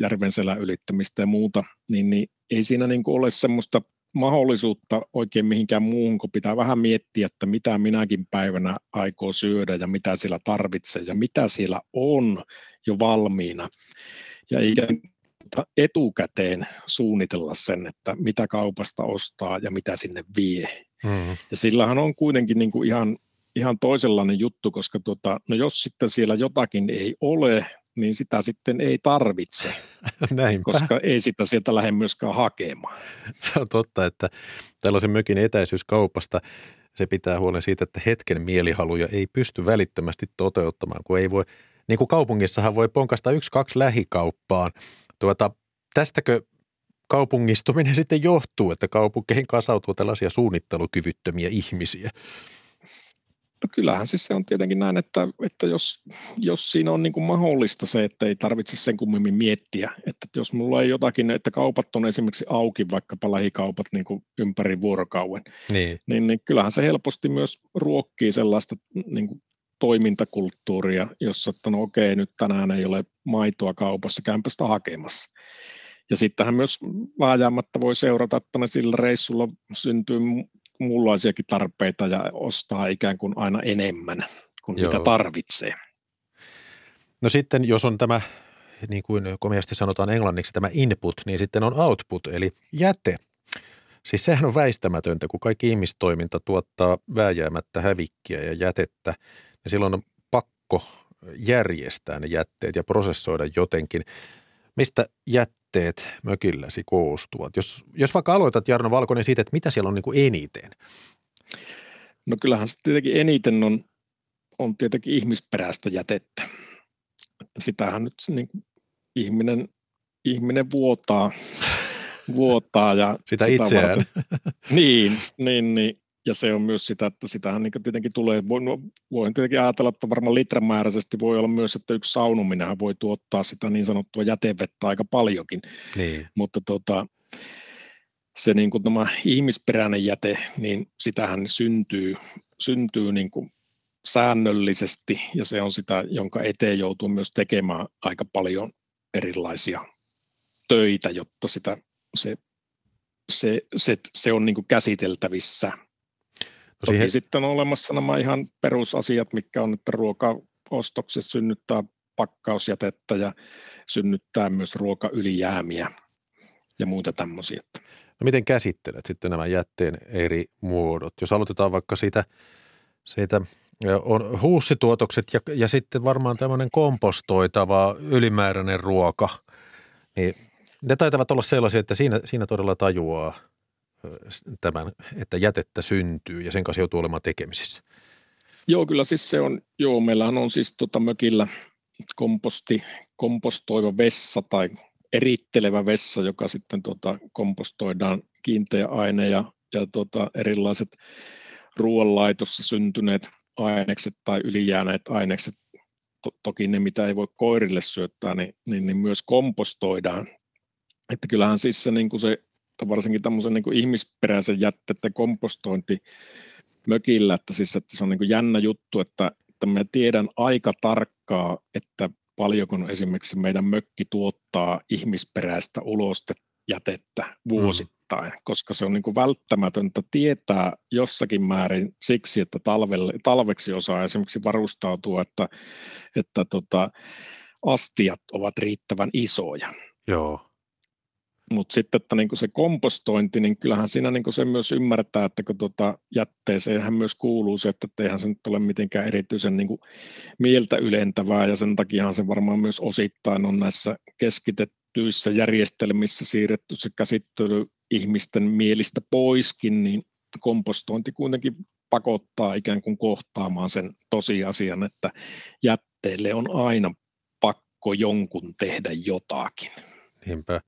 järvenselän ylittämistä ja muuta, niin, niin ei siinä niin kuin ole semmoista mahdollisuutta oikein mihinkään muuhun, kun pitää vähän miettiä, että mitä minäkin päivänä aikoo syödä ja mitä siellä tarvitsee ja mitä siellä on jo valmiina. Ja etukäteen suunnitella sen, että mitä kaupasta ostaa ja mitä sinne vie. Mm. Ja sillähän on kuitenkin niin kuin ihan, ihan toisenlainen juttu, koska tuota, no jos sitten siellä jotakin ei ole, niin sitä sitten ei tarvitse, *laughs* Näinpä. koska ei sitä sieltä lähde myöskään hakemaan. Se on totta, että tällaisen mökin etäisyys kaupasta, se pitää huolen siitä, että hetken mielihaluja ei pysty välittömästi toteuttamaan, kun ei voi, niin kuin kaupungissahan voi ponkasta yksi, kaksi lähikauppaan, Tuota, tästäkö kaupungistuminen *laughs* sitten johtuu, että kaupunkeihin kasautuu tällaisia suunnittelukyvyttömiä ihmisiä? No kyllähän siis se on tietenkin näin, että, että jos, jos siinä on niin kuin mahdollista se, että ei tarvitse sen kummemmin miettiä, että jos mulla ei jotakin, että kaupat on esimerkiksi auki, vaikkapa lähikaupat niin kuin ympäri vuorokauden, niin. Niin, niin kyllähän se helposti myös ruokkii sellaista niin kuin toimintakulttuuria, jossa että no okei, nyt tänään ei ole maitoa kaupassa, käympä sitä hakemassa. Ja sittenhän myös vääjäämättä voi seurata, että ne sillä reissulla syntyy muunlaisiakin tarpeita ja ostaa ikään kuin aina enemmän kuin Joo. mitä tarvitsee. No sitten jos on tämä, niin kuin komiasti sanotaan englanniksi, tämä input, niin sitten on output, eli jäte. Siis sehän on väistämätöntä, kun kaikki ihmistoiminta tuottaa vääjäämättä hävikkiä ja jätettä, ja silloin on pakko järjestää ne jätteet ja prosessoida jotenkin. Mistä jätteet mökilläsi koostuvat? Jos, jos vaikka aloitat Jarno Valkonen siitä, että mitä siellä on niin kuin eniten? No kyllähän se tietenkin eniten on, on tietenkin ihmisperäistä jätettä. Että sitähän nyt niin ihminen, ihminen vuotaa, vuotaa ja *laughs* sitä, sitä itseään. Varten, *laughs* niin, niin, niin, ja se on myös sitä, että sitähän niin tietenkin tulee, voin, voin tietenkin ajatella, että varmaan litramääräisesti voi olla myös, että yksi saunominen voi tuottaa sitä niin sanottua jätevettä aika paljonkin, niin. mutta tota, se niin kuin tämä ihmisperäinen jäte, niin sitähän syntyy, syntyy niin kuin säännöllisesti ja se on sitä, jonka eteen joutuu myös tekemään aika paljon erilaisia töitä, jotta sitä, se, se, se, se on niin kuin käsiteltävissä. No siihen... Toki sitten on olemassa nämä ihan perusasiat, mitkä on, että ruokaostokset synnyttää pakkausjätettä ja synnyttää myös ruokaylijäämiä ja muuta tämmöisiä. No miten käsittelet sitten nämä jätteen eri muodot? Jos aloitetaan vaikka siitä, siitä on huussituotokset ja, ja sitten varmaan tämmöinen kompostoitava ylimääräinen ruoka, niin ne taitavat olla sellaisia, että siinä, siinä todella tajuaa tämän, että jätettä syntyy ja sen kanssa joutuu olemaan tekemisissä. Joo, kyllä siis se on, joo, meillähän on siis tota mökillä komposti, kompostoiva vessa tai erittelevä vessa, joka sitten tota, kompostoidaan kiinteä aine ja, ja tota, erilaiset ruoanlaitossa syntyneet ainekset tai ylijääneet ainekset, to, toki ne mitä ei voi koirille syöttää, niin, niin, niin myös kompostoidaan. Että kyllähän siis se, niin kuin se varsinkin tämmöisen niin ihmisperäisen jätteiden kompostointi mökillä, että, siis, että se on niin jännä juttu, että, että mä tiedän aika tarkkaa, että paljonko esimerkiksi meidän mökki tuottaa ihmisperäistä ulostejätettä vuosittain, mm. koska se on niin välttämätöntä tietää jossakin määrin siksi, että talvelle, talveksi osaa esimerkiksi varustautua, että, että tota, astiat ovat riittävän isoja. Joo. Mutta sitten että niinku se kompostointi, niin kyllähän siinä niinku se myös ymmärtää, että kun tuota jätteeseen myös kuuluu se, että eihän se nyt ole mitenkään erityisen niinku mieltä ylentävää, ja sen takiahan se varmaan myös osittain on näissä keskitettyissä järjestelmissä siirretty se käsittely ihmisten mielistä poiskin, niin kompostointi kuitenkin pakottaa ikään kuin kohtaamaan sen tosiasian, että jätteelle on aina pakko jonkun tehdä jotakin. Niinpä.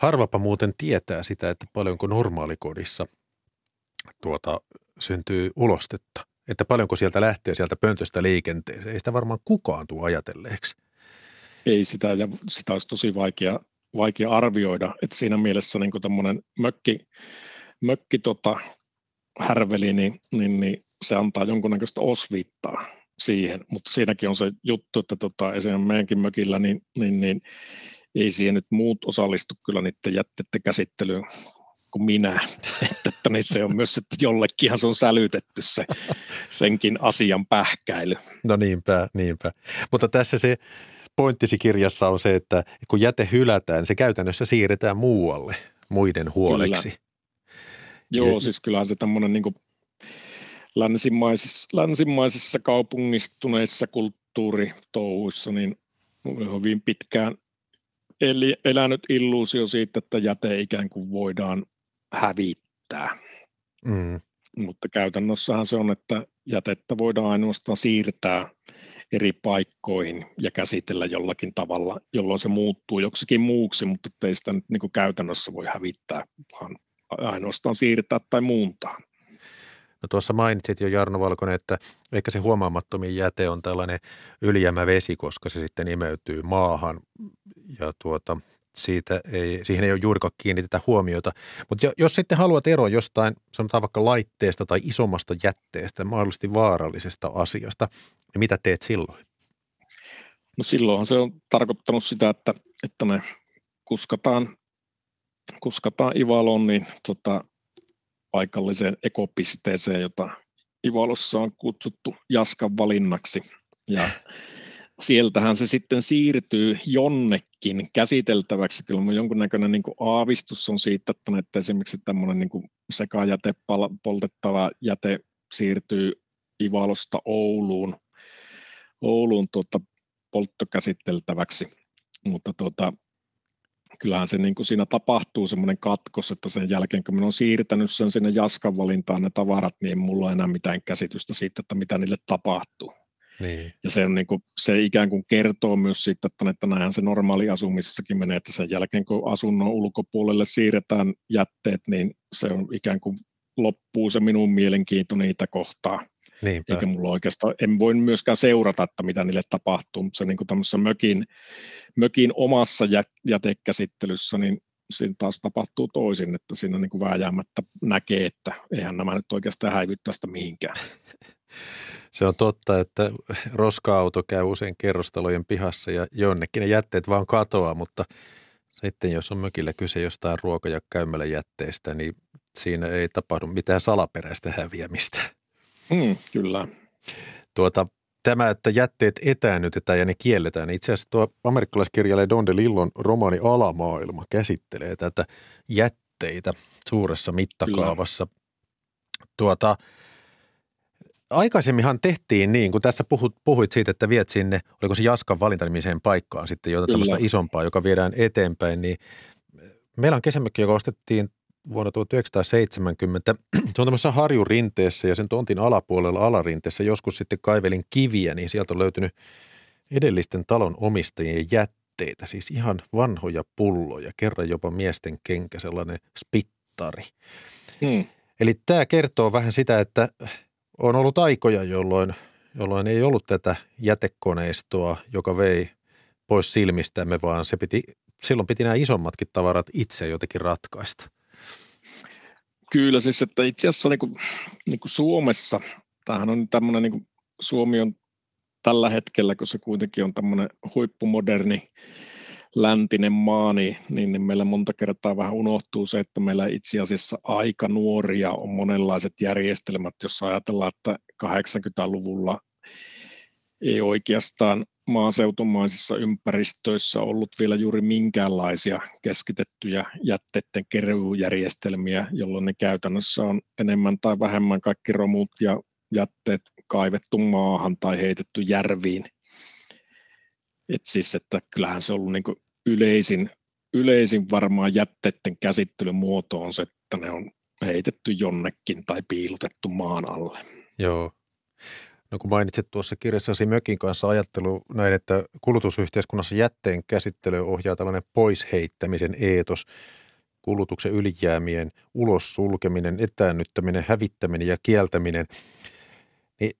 Harvapa muuten tietää sitä, että paljonko normaalikodissa tuota, syntyy ulostetta. Että paljonko sieltä lähtee sieltä pöntöstä liikenteeseen. Ei sitä varmaan kukaan tule ajatelleeksi. Ei sitä, ja sitä olisi tosi vaikea, vaikea arvioida. Että siinä mielessä niin tämmöinen mökki, mökki tota, härveli, niin, niin, niin se antaa jonkunnäköistä osviittaa siihen, mutta siinäkin on se juttu, että tota, esimerkiksi meidänkin mökillä, niin, niin, niin ei siihen nyt muut osallistu kyllä niiden jätteiden käsittelyyn kuin minä. että, että niin se on myös, että jollekinhan se on sälytetty se, senkin asian pähkäily. No niinpä, niinpä. Mutta tässä se pointtisi kirjassa on se, että kun jäte hylätään, se käytännössä siirretään muualle muiden huoleksi. Kyllä. Joo, ja, siis kyllähän se tämmöinen niin länsimaisissa, länsimaisissa kaupungistuneissa kulttuuritouhuissa, niin hyvin pitkään eli elänyt illuusio siitä, että jäte ikään kuin voidaan hävittää. Mm. Mutta käytännössähän se on, että jätettä voidaan ainoastaan siirtää eri paikkoihin ja käsitellä jollakin tavalla, jolloin se muuttuu joksikin muuksi, mutta ei sitä nyt niin kuin käytännössä voi hävittää, vaan ainoastaan siirtää tai muuntaa. No tuossa mainitsit jo Jarno Valkonen, että ehkä se huomaamattomin jäte on tällainen ylijäämävesi, koska se sitten imeytyy maahan ja tuota, siitä ei, siihen ei ole juurikaan kiinnitetä huomiota. Mutta jos sitten haluat eroa jostain, sanotaan vaikka laitteesta tai isommasta jätteestä, mahdollisesti vaarallisesta asiasta, niin mitä teet silloin? No silloinhan se on tarkoittanut sitä, että, että me kuskataan, kuskataan Ivalon niin tota, paikalliseen ekopisteeseen, jota Ivalossa on kutsuttu Jaskan valinnaksi. Ja sieltähän se sitten siirtyy jonnekin käsiteltäväksi. Kyllä mun jonkunnäköinen niin aavistus on siitä, että, että esimerkiksi tämmöinen niin sekajäte, poltettava jäte siirtyy Ivalosta Ouluun, Ouluun tuota, polttokäsiteltäväksi. Mutta tuota, kyllähän se niin kuin siinä tapahtuu semmoinen katkos, että sen jälkeen kun minä olen siirtänyt sen sinne Jaskan valintaan ne tavarat, niin mulla ei enää mitään käsitystä siitä, että mitä niille tapahtuu. Niin. Ja se, on niin kuin, se ikään kuin kertoo myös siitä, että, että näinhän se normaali asumisessakin menee, että sen jälkeen kun asunnon ulkopuolelle siirretään jätteet, niin se on ikään kuin loppuu se minun mielenkiinto niitä kohtaa. Niinpä. Eikä mulla oikeastaan, en voi myöskään seurata, että mitä niille tapahtuu, mutta se niin mökin, mökin omassa jätekäsittelyssä, niin siinä taas tapahtuu toisin, että siinä niin kuin vääjäämättä näkee, että eihän nämä nyt oikeastaan häivy tästä mihinkään. *laughs* Se on totta, että roska-auto käy usein kerrostalojen pihassa ja jonnekin ne jätteet vaan katoaa, mutta sitten jos on mökillä kyse jostain ruoka- ja käymäläjätteestä, niin siinä ei tapahdu mitään salaperäistä häviämistä. Mm, kyllä. Tuota, tämä, että jätteet etäännytetään ja ne kielletään, niin itse asiassa tuo amerikkalaiskirjailija Don DeLillon romaani Alamaailma käsittelee tätä jätteitä suuressa mittakaavassa. Kyllä. Tuota, aikaisemminhan tehtiin niin, kun tässä puhut, puhuit siitä, että viet sinne, oliko se Jaskan valintanimiseen paikkaan sitten jotain tämmöistä isompaa, joka viedään eteenpäin, niin meillä on kesämökki, joka ostettiin vuonna 1970. *clears throat* Se on tämmöisessä harjurinteessä ja sen tontin alapuolella alarinteessä joskus sitten kaivelin kiviä, niin sieltä on löytynyt edellisten talon omistajien jätteitä, siis ihan vanhoja pulloja, kerran jopa miesten kenkä, sellainen spittari. Hmm. Eli tämä kertoo vähän sitä, että on ollut aikoja, jolloin, jolloin ei ollut tätä jätekoneistoa, joka vei pois silmistämme, vaan se piti, silloin piti nämä isommatkin tavarat itse jotenkin ratkaista. Kyllä siis, että itse asiassa niin kuin, niin kuin Suomessa, tämähän on tämmöinen, niin kuin Suomi on tällä hetkellä, kun se kuitenkin on tämmöinen huippumoderni läntinen maa, niin, niin, niin meillä monta kertaa vähän unohtuu se, että meillä itse asiassa aika nuoria on monenlaiset järjestelmät, jos ajatellaan, että 80-luvulla ei oikeastaan maaseutumaisissa ympäristöissä ollut vielä juuri minkäänlaisia keskitettyjä jätteiden keruujärjestelmiä, jolloin ne käytännössä on enemmän tai vähemmän kaikki romut ja jätteet kaivettu maahan tai heitetty järviin. Et siis, että kyllähän se on ollut niin yleisin, yleisin varmaan jätteiden käsittelyn muoto on se, että ne on heitetty jonnekin tai piilotettu maan alle. Joo. No kun mainitsit tuossa kirjassasi Mökin kanssa ajattelu näin, että kulutusyhteiskunnassa jätteen käsittely ohjaa tällainen poisheittämisen eetos, kulutuksen ylijäämien ulos sulkeminen, etäännyttäminen, hävittäminen ja kieltäminen. Niin,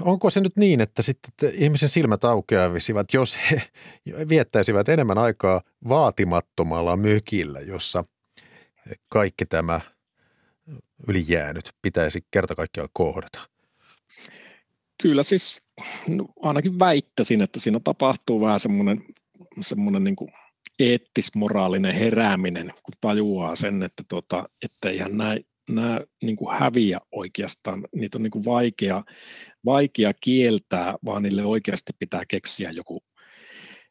onko se nyt niin, että sitten että ihmisen silmät aukeavisivat, jos he *laughs* viettäisivät enemmän aikaa vaatimattomalla mökillä, jossa kaikki tämä ylijäänyt pitäisi kerta kaikkiaan kohdata? Kyllä siis no, ainakin väittäisin, että siinä tapahtuu vähän semmoinen, semmoinen niin kuin eettis-moraalinen herääminen, kun tajuaa sen, että, tota, eihän nämä, nämä niin kuin häviä oikeastaan, niitä on niin kuin vaikea, vaikea kieltää, vaan niille oikeasti pitää keksiä joku,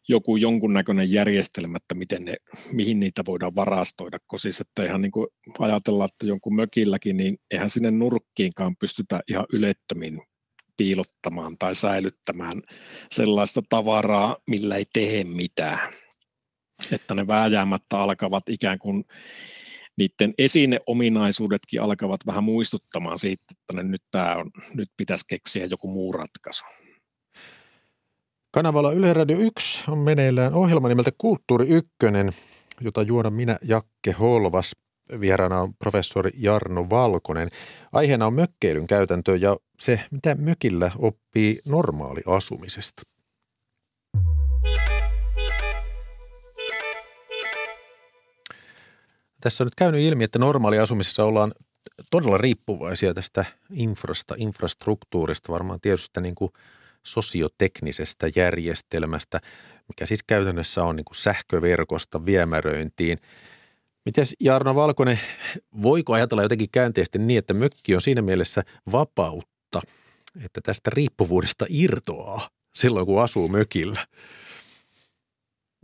joku jonkunnäköinen järjestelmä, että miten ne, mihin niitä voidaan varastoida, kun siis että ihan niin kuin ajatellaan, että jonkun mökilläkin, niin eihän sinne nurkkiinkaan pystytä ihan ylettömin piilottamaan tai säilyttämään sellaista tavaraa, millä ei tee mitään. Että ne vääjäämättä alkavat ikään kuin niiden esineominaisuudetkin alkavat vähän muistuttamaan siitä, että nyt, tämä on, nyt pitäisi keksiä joku muu ratkaisu. Kanavalla Yle Radio 1 on meneillään ohjelma nimeltä Kulttuuri 1, jota juoda minä Jakke Holvas. Vieraana on professori Jarno Valkonen. Aiheena on mökkeilyn käytäntö ja se, mitä mökillä oppii normaali asumisesta. Tässä on nyt käynyt ilmi, että normaali asumisessa ollaan todella riippuvaisia tästä infrasta, infrastruktuurista, varmaan tietysti niin kuin sosioteknisestä järjestelmästä, mikä siis käytännössä on niin kuin sähköverkosta viemäröintiin – Miten Jarno Valkonen, voiko ajatella jotenkin käänteisesti niin, että mökki on siinä mielessä vapautta, että tästä riippuvuudesta irtoaa silloin, kun asuu mökillä?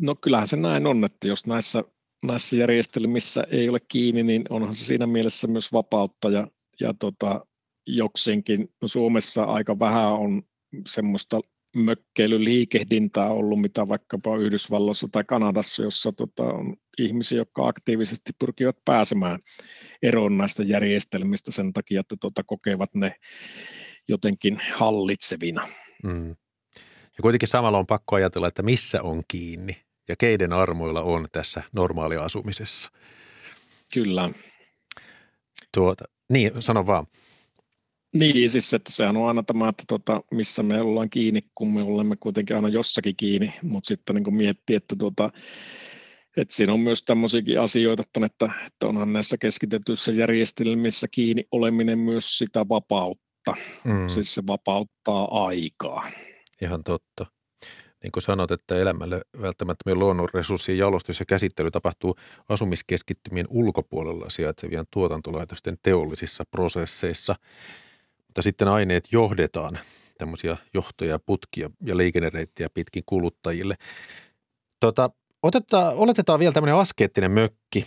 No kyllähän se näin on, että jos näissä, näissä järjestelmissä ei ole kiinni, niin onhan se siinä mielessä myös vapautta ja, ja tota, joksinkin no Suomessa aika vähän on semmoista mökkeilyliikehdintää ollut, mitä vaikkapa Yhdysvalloissa tai Kanadassa, jossa tota, on ihmisiä, jotka aktiivisesti pyrkivät pääsemään eroon näistä järjestelmistä sen takia, että tota, kokevat ne jotenkin hallitsevina. Mm. Ja kuitenkin samalla on pakko ajatella, että missä on kiinni ja keiden armoilla on tässä normaaliasumisessa. Kyllä. Tuota, Niin, sano vaan. Niin, siis että sehän on aina tämä, että tota, missä me ollaan kiinni, kun me olemme kuitenkin aina jossakin kiinni, mutta sitten niin miettii, että, tota, että siinä on myös tämmöisiäkin asioita, että, että onhan näissä keskitetyissä järjestelmissä kiinni oleminen myös sitä vapautta, mm. siis se vapauttaa aikaa. Ihan totta. Niin kuin sanot, että elämälle välttämättömien luonnonresurssien jalostus ja käsittely tapahtuu asumiskeskittymien ulkopuolella sijaitsevien tuotantolaitosten teollisissa prosesseissa – mutta sitten aineet johdetaan tämmöisiä johtoja, putkia ja liikennereittiä pitkin kuluttajille. Tota, otetaan, oletetaan vielä tämmöinen askeettinen mökki,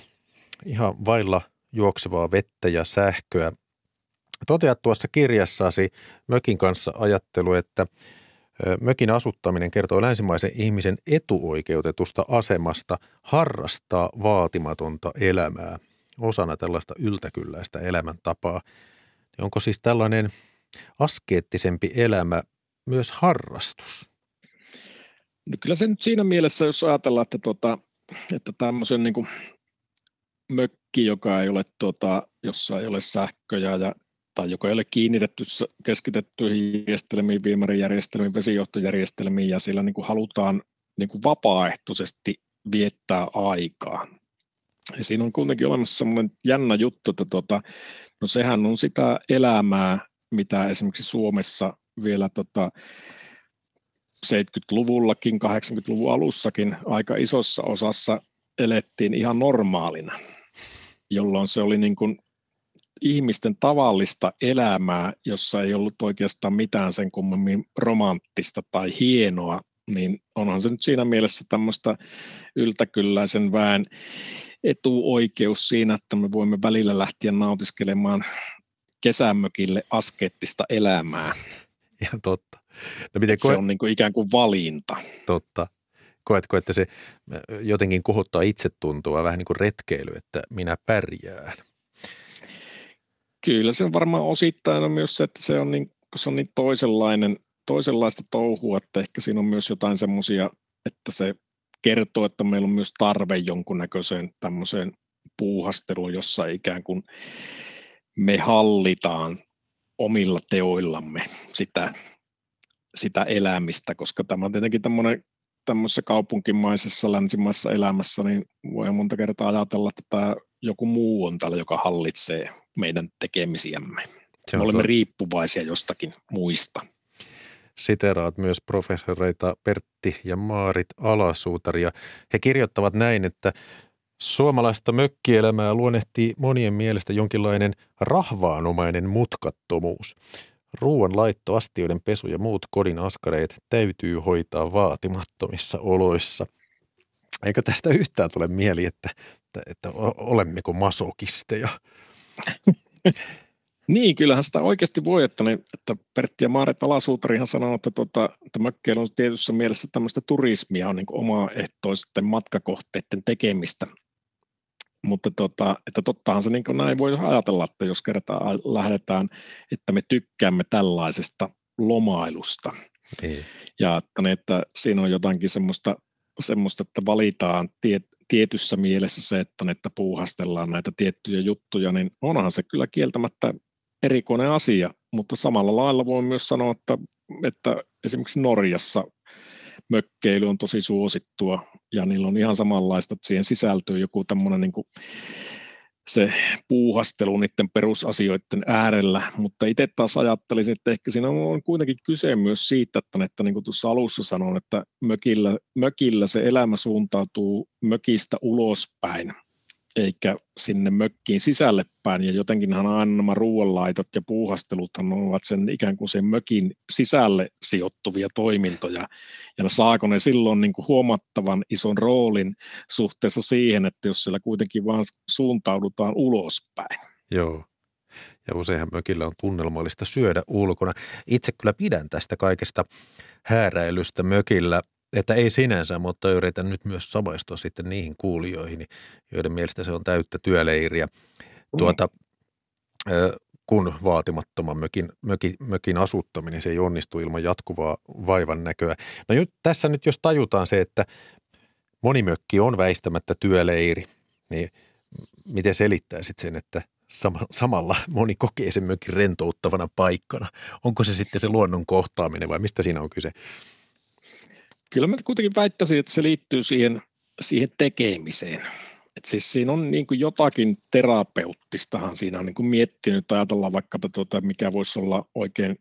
ihan vailla juoksevaa vettä ja sähköä. Toteat tuossa kirjassasi mökin kanssa ajattelu, että mökin asuttaminen kertoo länsimaisen ihmisen etuoikeutetusta asemasta harrastaa vaatimatonta elämää osana tällaista yltäkylläistä elämäntapaa – onko siis tällainen askeettisempi elämä myös harrastus? No kyllä se nyt siinä mielessä, jos ajatellaan, että, tuota, että tämmöisen niin kuin mökki, joka ei ole, tuota, jossa ei ole sähköjä ja, tai joka ei ole kiinnitetty keskitettyihin järjestelmiin, viemärijärjestelmiin, vesijohtojärjestelmiin ja siellä niin kuin halutaan niin kuin vapaaehtoisesti viettää aikaa. Ja siinä on kuitenkin olemassa semmoinen jännä juttu, että tuota, No sehän on sitä elämää, mitä esimerkiksi Suomessa vielä tota 70-luvullakin, 80-luvun alussakin aika isossa osassa elettiin ihan normaalina, jolloin se oli niin kuin ihmisten tavallista elämää, jossa ei ollut oikeastaan mitään sen kummemmin romanttista tai hienoa, niin onhan se nyt siinä mielessä tämmöistä yltäkylläisen väen etuoikeus siinä, että me voimme välillä lähteä nautiskelemaan kesämökille askeettista elämää. Ihan totta. No miten koe... Se on niin kuin ikään kuin valinta. Totta. Koetko, että se jotenkin kohottaa itsetuntoa, vähän niin kuin retkeily, että minä pärjään? Kyllä se on varmaan osittain on myös se, että se on niin, se on niin toisenlainen, toisenlaista touhua, että ehkä siinä on myös jotain semmoisia, että se kertoo, että meillä on myös tarve jonkunnäköiseen tämmöiseen puuhasteluun, jossa ikään kuin me hallitaan omilla teoillamme sitä, sitä elämistä, koska tämä on tietenkin tämmöinen tämmöisessä kaupunkimaisessa länsimaisessa elämässä, niin voi monta kertaa ajatella, että tämä joku muu on täällä, joka hallitsee meidän tekemisiämme. Me olemme tuo. riippuvaisia jostakin muista siteraat myös professoreita Pertti ja Maarit Alasuutaria. He kirjoittavat näin, että suomalaista mökkielämää luonnehtii monien mielestä jonkinlainen rahvaanomainen mutkattomuus. Ruoan laitto, astioiden pesu ja muut kodin askareet täytyy hoitaa vaatimattomissa oloissa. Eikö tästä yhtään tule mieli, että, että, että olemmeko masokisteja? *laughs* Niin, kyllähän sitä oikeasti voi, että, ne, että Pertti ja Maaret Alasuutarihan sanoo, että, tota, että mökkeillä on tietyssä mielessä tämmöistä turismia, on niin omaehtoisten matkakohteiden tekemistä. Mutta tota, että tottahan se niin näin voi ajatella, että jos kertaa lähdetään, että me tykkäämme tällaisesta lomailusta. Niin. Ja että, että siinä on jotakin semmoista, semmoista että valitaan tiet, tietyssä mielessä se, että, että puuhastellaan näitä tiettyjä juttuja, niin onhan se kyllä kieltämättä erikoinen asia, mutta samalla lailla voin myös sanoa, että, että esimerkiksi Norjassa mökkeily on tosi suosittua ja niillä on ihan samanlaista, että siihen sisältyy joku tämmöinen niin kuin se puuhastelu niiden perusasioiden äärellä, mutta itse taas ajattelisin, että ehkä siinä on kuitenkin kyse myös siitä, että, että niin kuin tuossa alussa sanoin, että mökillä, mökillä se elämä suuntautuu mökistä ulospäin, eikä sinne mökkiin sisälle päin. Ja jotenkinhan aina nämä ruoanlaitot ja puuhasteluthan ovat sen ikään kuin sen mökin sisälle sijoittuvia toimintoja. Ja saako ne silloin niin kuin huomattavan ison roolin suhteessa siihen, että jos siellä kuitenkin vaan suuntaudutaan ulospäin. Joo. Ja useinhan mökillä on tunnelmallista syödä ulkona. Itse kyllä pidän tästä kaikesta hääräilystä mökillä että ei sinänsä, mutta yritän nyt myös samaistua sitten niihin kuulijoihin, joiden mielestä se on täyttä työleiriä. Mm. Tuota, kun vaatimattoman mökin, mökin, mökin asuttaminen se ei onnistu ilman jatkuvaa vaivan näköä. No nyt, tässä nyt jos tajutaan se, että monimökki on väistämättä työleiri, niin miten selittäisit sen, että sama, samalla moni kokee sen mökin rentouttavana paikkana. Onko se sitten se luonnon kohtaaminen vai mistä siinä on kyse? Kyllä mä kuitenkin väittäisin, että se liittyy siihen, siihen tekemiseen. Et siis siinä on niin kuin jotakin terapeuttistahan siinä on niin kuin miettinyt, ajatellaan vaikkapa tuota, mikä voisi olla oikein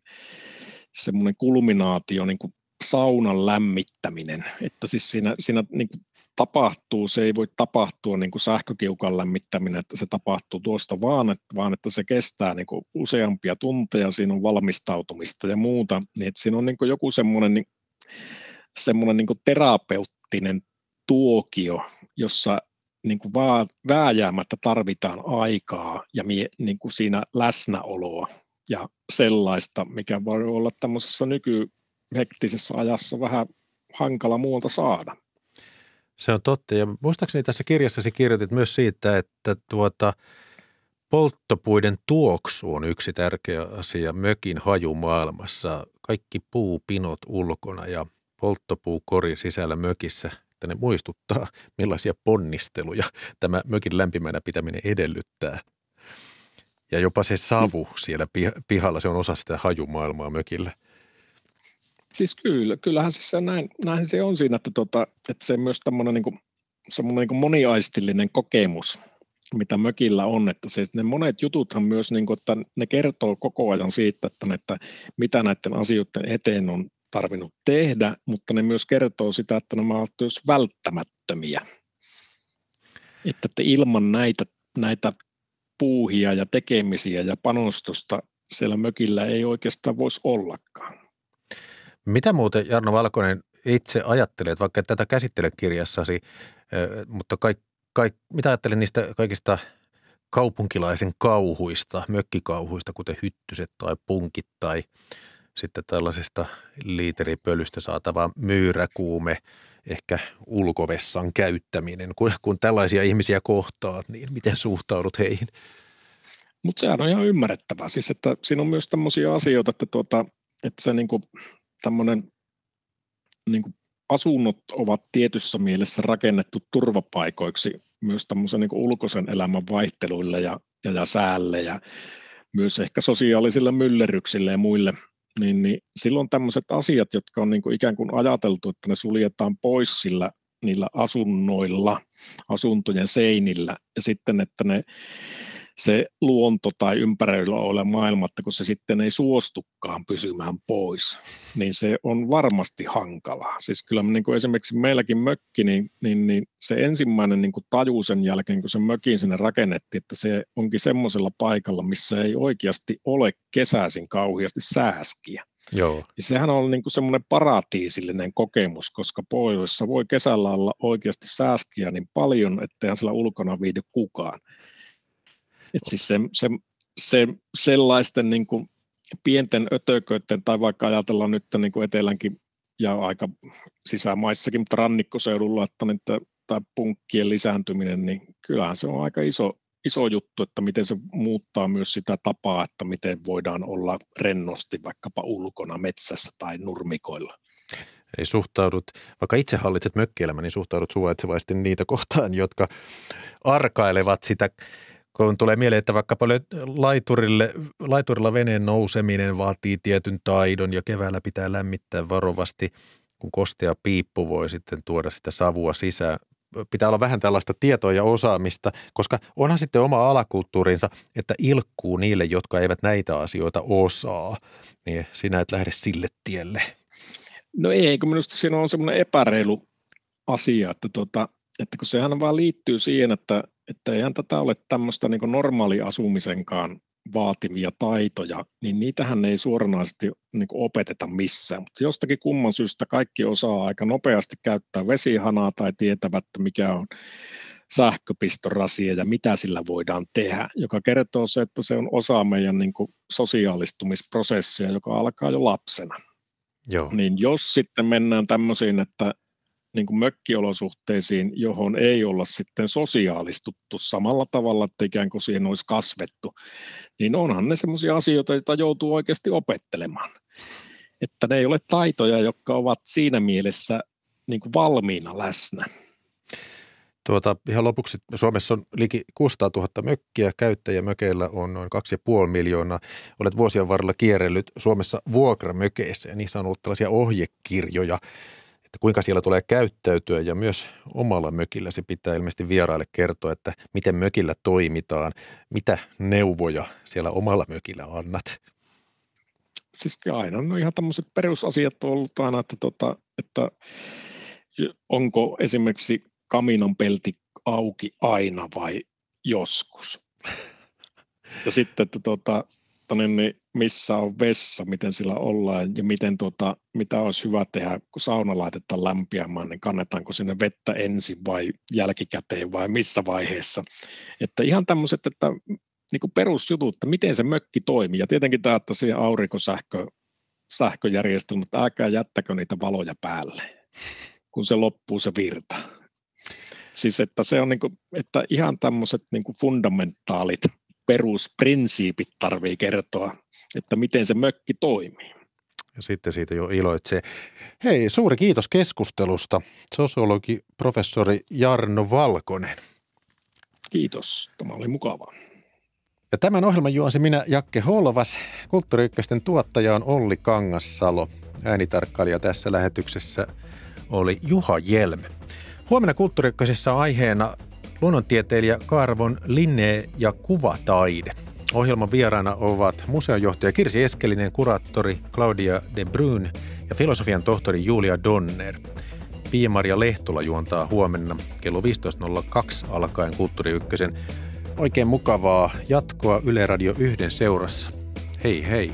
semmoinen kulminaatio, niin kuin saunan lämmittäminen. Että siis siinä, siinä niin kuin tapahtuu, se ei voi tapahtua niin kuin sähkökiukan lämmittäminen, että se tapahtuu tuosta vaan, että, vaan että se kestää niin kuin useampia tunteja, siinä on valmistautumista ja muuta, niin että siinä on niin kuin joku semmoinen, niin, semmoinen niin terapeuttinen tuokio, jossa niin kuin vääjäämättä tarvitaan aikaa ja mie, niin kuin siinä läsnäoloa ja sellaista, mikä voi olla tämmöisessä nykyhektisessä ajassa vähän hankala muualta saada. Se on totta. Ja muistaakseni tässä kirjassasi kirjoitit myös siitä, että tuota, polttopuiden tuoksu on yksi tärkeä asia mökin hajumaailmassa. Kaikki puupinot ulkona ja polttopuukori sisällä mökissä, että ne muistuttaa, millaisia ponnisteluja tämä mökin lämpimänä pitäminen edellyttää. Ja jopa se savu siellä pihalla, se on osa sitä hajumaailmaa mökillä. Siis kyllä, kyllähän siis se näin, näin se on siinä, että, tota, että se myös tämmöinen niin semmoinen niin moniaistillinen kokemus, mitä mökillä on, että se, ne monet jututhan myös, niin kuin, että ne kertoo koko ajan siitä, että, että mitä näiden asioiden eteen on tarvinnut tehdä, mutta ne myös kertoo sitä, että nämä ovat myös välttämättömiä. Että, että ilman näitä, näitä puuhia ja tekemisiä ja panostusta siellä mökillä ei oikeastaan voisi ollakaan. Mitä muuten Jarno Valkonen itse ajattelet, vaikka tätä käsittelet kirjassasi, mutta kaik, kaik, mitä ajattelet niistä kaikista kaupunkilaisen kauhuista, mökkikauhuista, kuten hyttyset tai punkit tai sitten tällaisesta liiteripölystä saatava myyräkuume, ehkä ulkovessan käyttäminen. Kun, kun tällaisia ihmisiä kohtaat, niin miten suhtaudut heihin? Mutta sehän on ihan ymmärrettävää. Siis, että siinä on myös tämmöisiä asioita, että, tuota, että se niin kuin tämmöinen niin kuin asunnot ovat tietyssä mielessä rakennettu turvapaikoiksi myös tämmöisen niin ulkoisen elämän vaihteluille ja, ja, ja säälle ja myös ehkä sosiaalisille myllerryksille ja muille, niin, niin silloin tämmöiset asiat, jotka on niin kuin ikään kuin ajateltu, että ne suljetaan pois sillä niillä asunnoilla, asuntojen seinillä, ja sitten, että ne se luonto tai ympärillä oleva maailma, että kun se sitten ei suostukaan pysymään pois, niin se on varmasti hankalaa. Siis kyllä niin kuin esimerkiksi meilläkin mökki, niin, niin, niin se ensimmäinen niin kuin taju sen jälkeen, kun se mökin sinne rakennettiin, että se onkin semmoisella paikalla, missä ei oikeasti ole kesäisin kauheasti sääskiä. Joo. Ja sehän on niin kuin semmoinen paratiisillinen kokemus, koska pohjoisessa voi kesällä olla oikeasti sääskiä niin paljon, ettei siellä ulkona viihdy kukaan. Et siis se, se, se, sellaisten niin kuin pienten ötököiden, tai vaikka ajatellaan nyt niin kuin etelänkin ja aika sisämaissakin, mutta rannikkoseudulla, että niitä, tai punkkien lisääntyminen, niin kyllähän se on aika iso, iso juttu, että miten se muuttaa myös sitä tapaa, että miten voidaan olla rennosti vaikkapa ulkona metsässä tai nurmikoilla. Ei suhtaudut, vaikka itse hallitset mökkielämä, niin suhtaudut suvaitsevaisesti niitä kohtaan, jotka arkailevat sitä kun tulee mieleen, että vaikka paljon laiturille, laiturilla veneen nouseminen vaatii tietyn taidon ja keväällä pitää lämmittää varovasti, kun kostea piippu voi sitten tuoda sitä savua sisään. Pitää olla vähän tällaista tietoa ja osaamista, koska onhan sitten oma alakulttuurinsa, että ilkkuu niille, jotka eivät näitä asioita osaa. Niin sinä et lähde sille tielle. No ei, kun minusta siinä on semmoinen epäreilu asia, että, tuota, että kun sehän vaan liittyy siihen, että että eihän tätä ole tämmöistä niin normaali asumisenkaan vaativia taitoja, niin niitähän ei suoranaisesti niin opeteta missään. Mutta jostakin kumman syystä kaikki osaa aika nopeasti käyttää vesihanaa tai tietävät, mikä on sähköpistorasia ja mitä sillä voidaan tehdä, joka kertoo se, että se on osa meidän niin sosiaalistumisprosessia, joka alkaa jo lapsena. Joo. Niin jos sitten mennään tämmöisiin, että niin kuin mökkiolosuhteisiin, johon ei olla sitten sosiaalistuttu samalla tavalla, että ikään kuin siihen olisi kasvettu, niin onhan ne sellaisia asioita, joita joutuu oikeasti opettelemaan. Että ne ei ole taitoja, jotka ovat siinä mielessä niin kuin valmiina läsnä. Tuota, ihan lopuksi Suomessa on liki 600 000 mökkiä, käyttäjämökeillä on noin 2,5 miljoonaa. Olet vuosien varrella kierrellyt Suomessa vuokramökeissä ja niissä on ollut tällaisia ohjekirjoja, että kuinka siellä tulee käyttäytyä ja myös omalla mökillä se pitää ilmeisesti vieraille kertoa, että miten mökillä toimitaan, mitä neuvoja siellä omalla mökillä annat. Siis aina no ihan tämmöiset perusasiat on ollut aina, että, tota, että onko esimerkiksi kaminon pelti auki aina vai joskus. Ja sitten, että tuota, niin missä on vessa, miten sillä ollaan ja miten tuota, mitä olisi hyvä tehdä, kun sauna laitetaan lämpiämään, niin kannetaanko sinne vettä ensin vai jälkikäteen vai missä vaiheessa. Että ihan tämmöiset, että niin kuin perusjutut, että miten se mökki toimii. Ja tietenkin tämä, että siihen aurinkosähkö, sähköjärjestelmä, että älkää jättäkö niitä valoja päälle, kun se loppuu se virta. Siis että se on niin kuin, että ihan tämmöiset niin fundamentaalit perusprinsiipit tarvii kertoa, että miten se mökki toimii. Ja sitten siitä jo iloitsee. Hei, suuri kiitos keskustelusta, sosiologi professori Jarno Valkonen. Kiitos, tämä oli mukavaa. Ja tämän ohjelman juonsi minä Jakke Holvas. Kulttuuri tuottaja on Olli Kangassalo. Äänitarkkailija tässä lähetyksessä oli Juha Jelm. Huomenna Kulttuuri on aiheena luonnontieteilijä Karvon linne- ja kuvataide. Ohjelman vieraana ovat museojohtaja Kirsi Eskelinen, kuraattori Claudia de Brun ja filosofian tohtori Julia Donner. Pia-Maria Lehtola juontaa huomenna kello 15.02 alkaen Kulttuuri Ykkösen. Oikein mukavaa jatkoa Yle Radio 1 seurassa. Hei hei!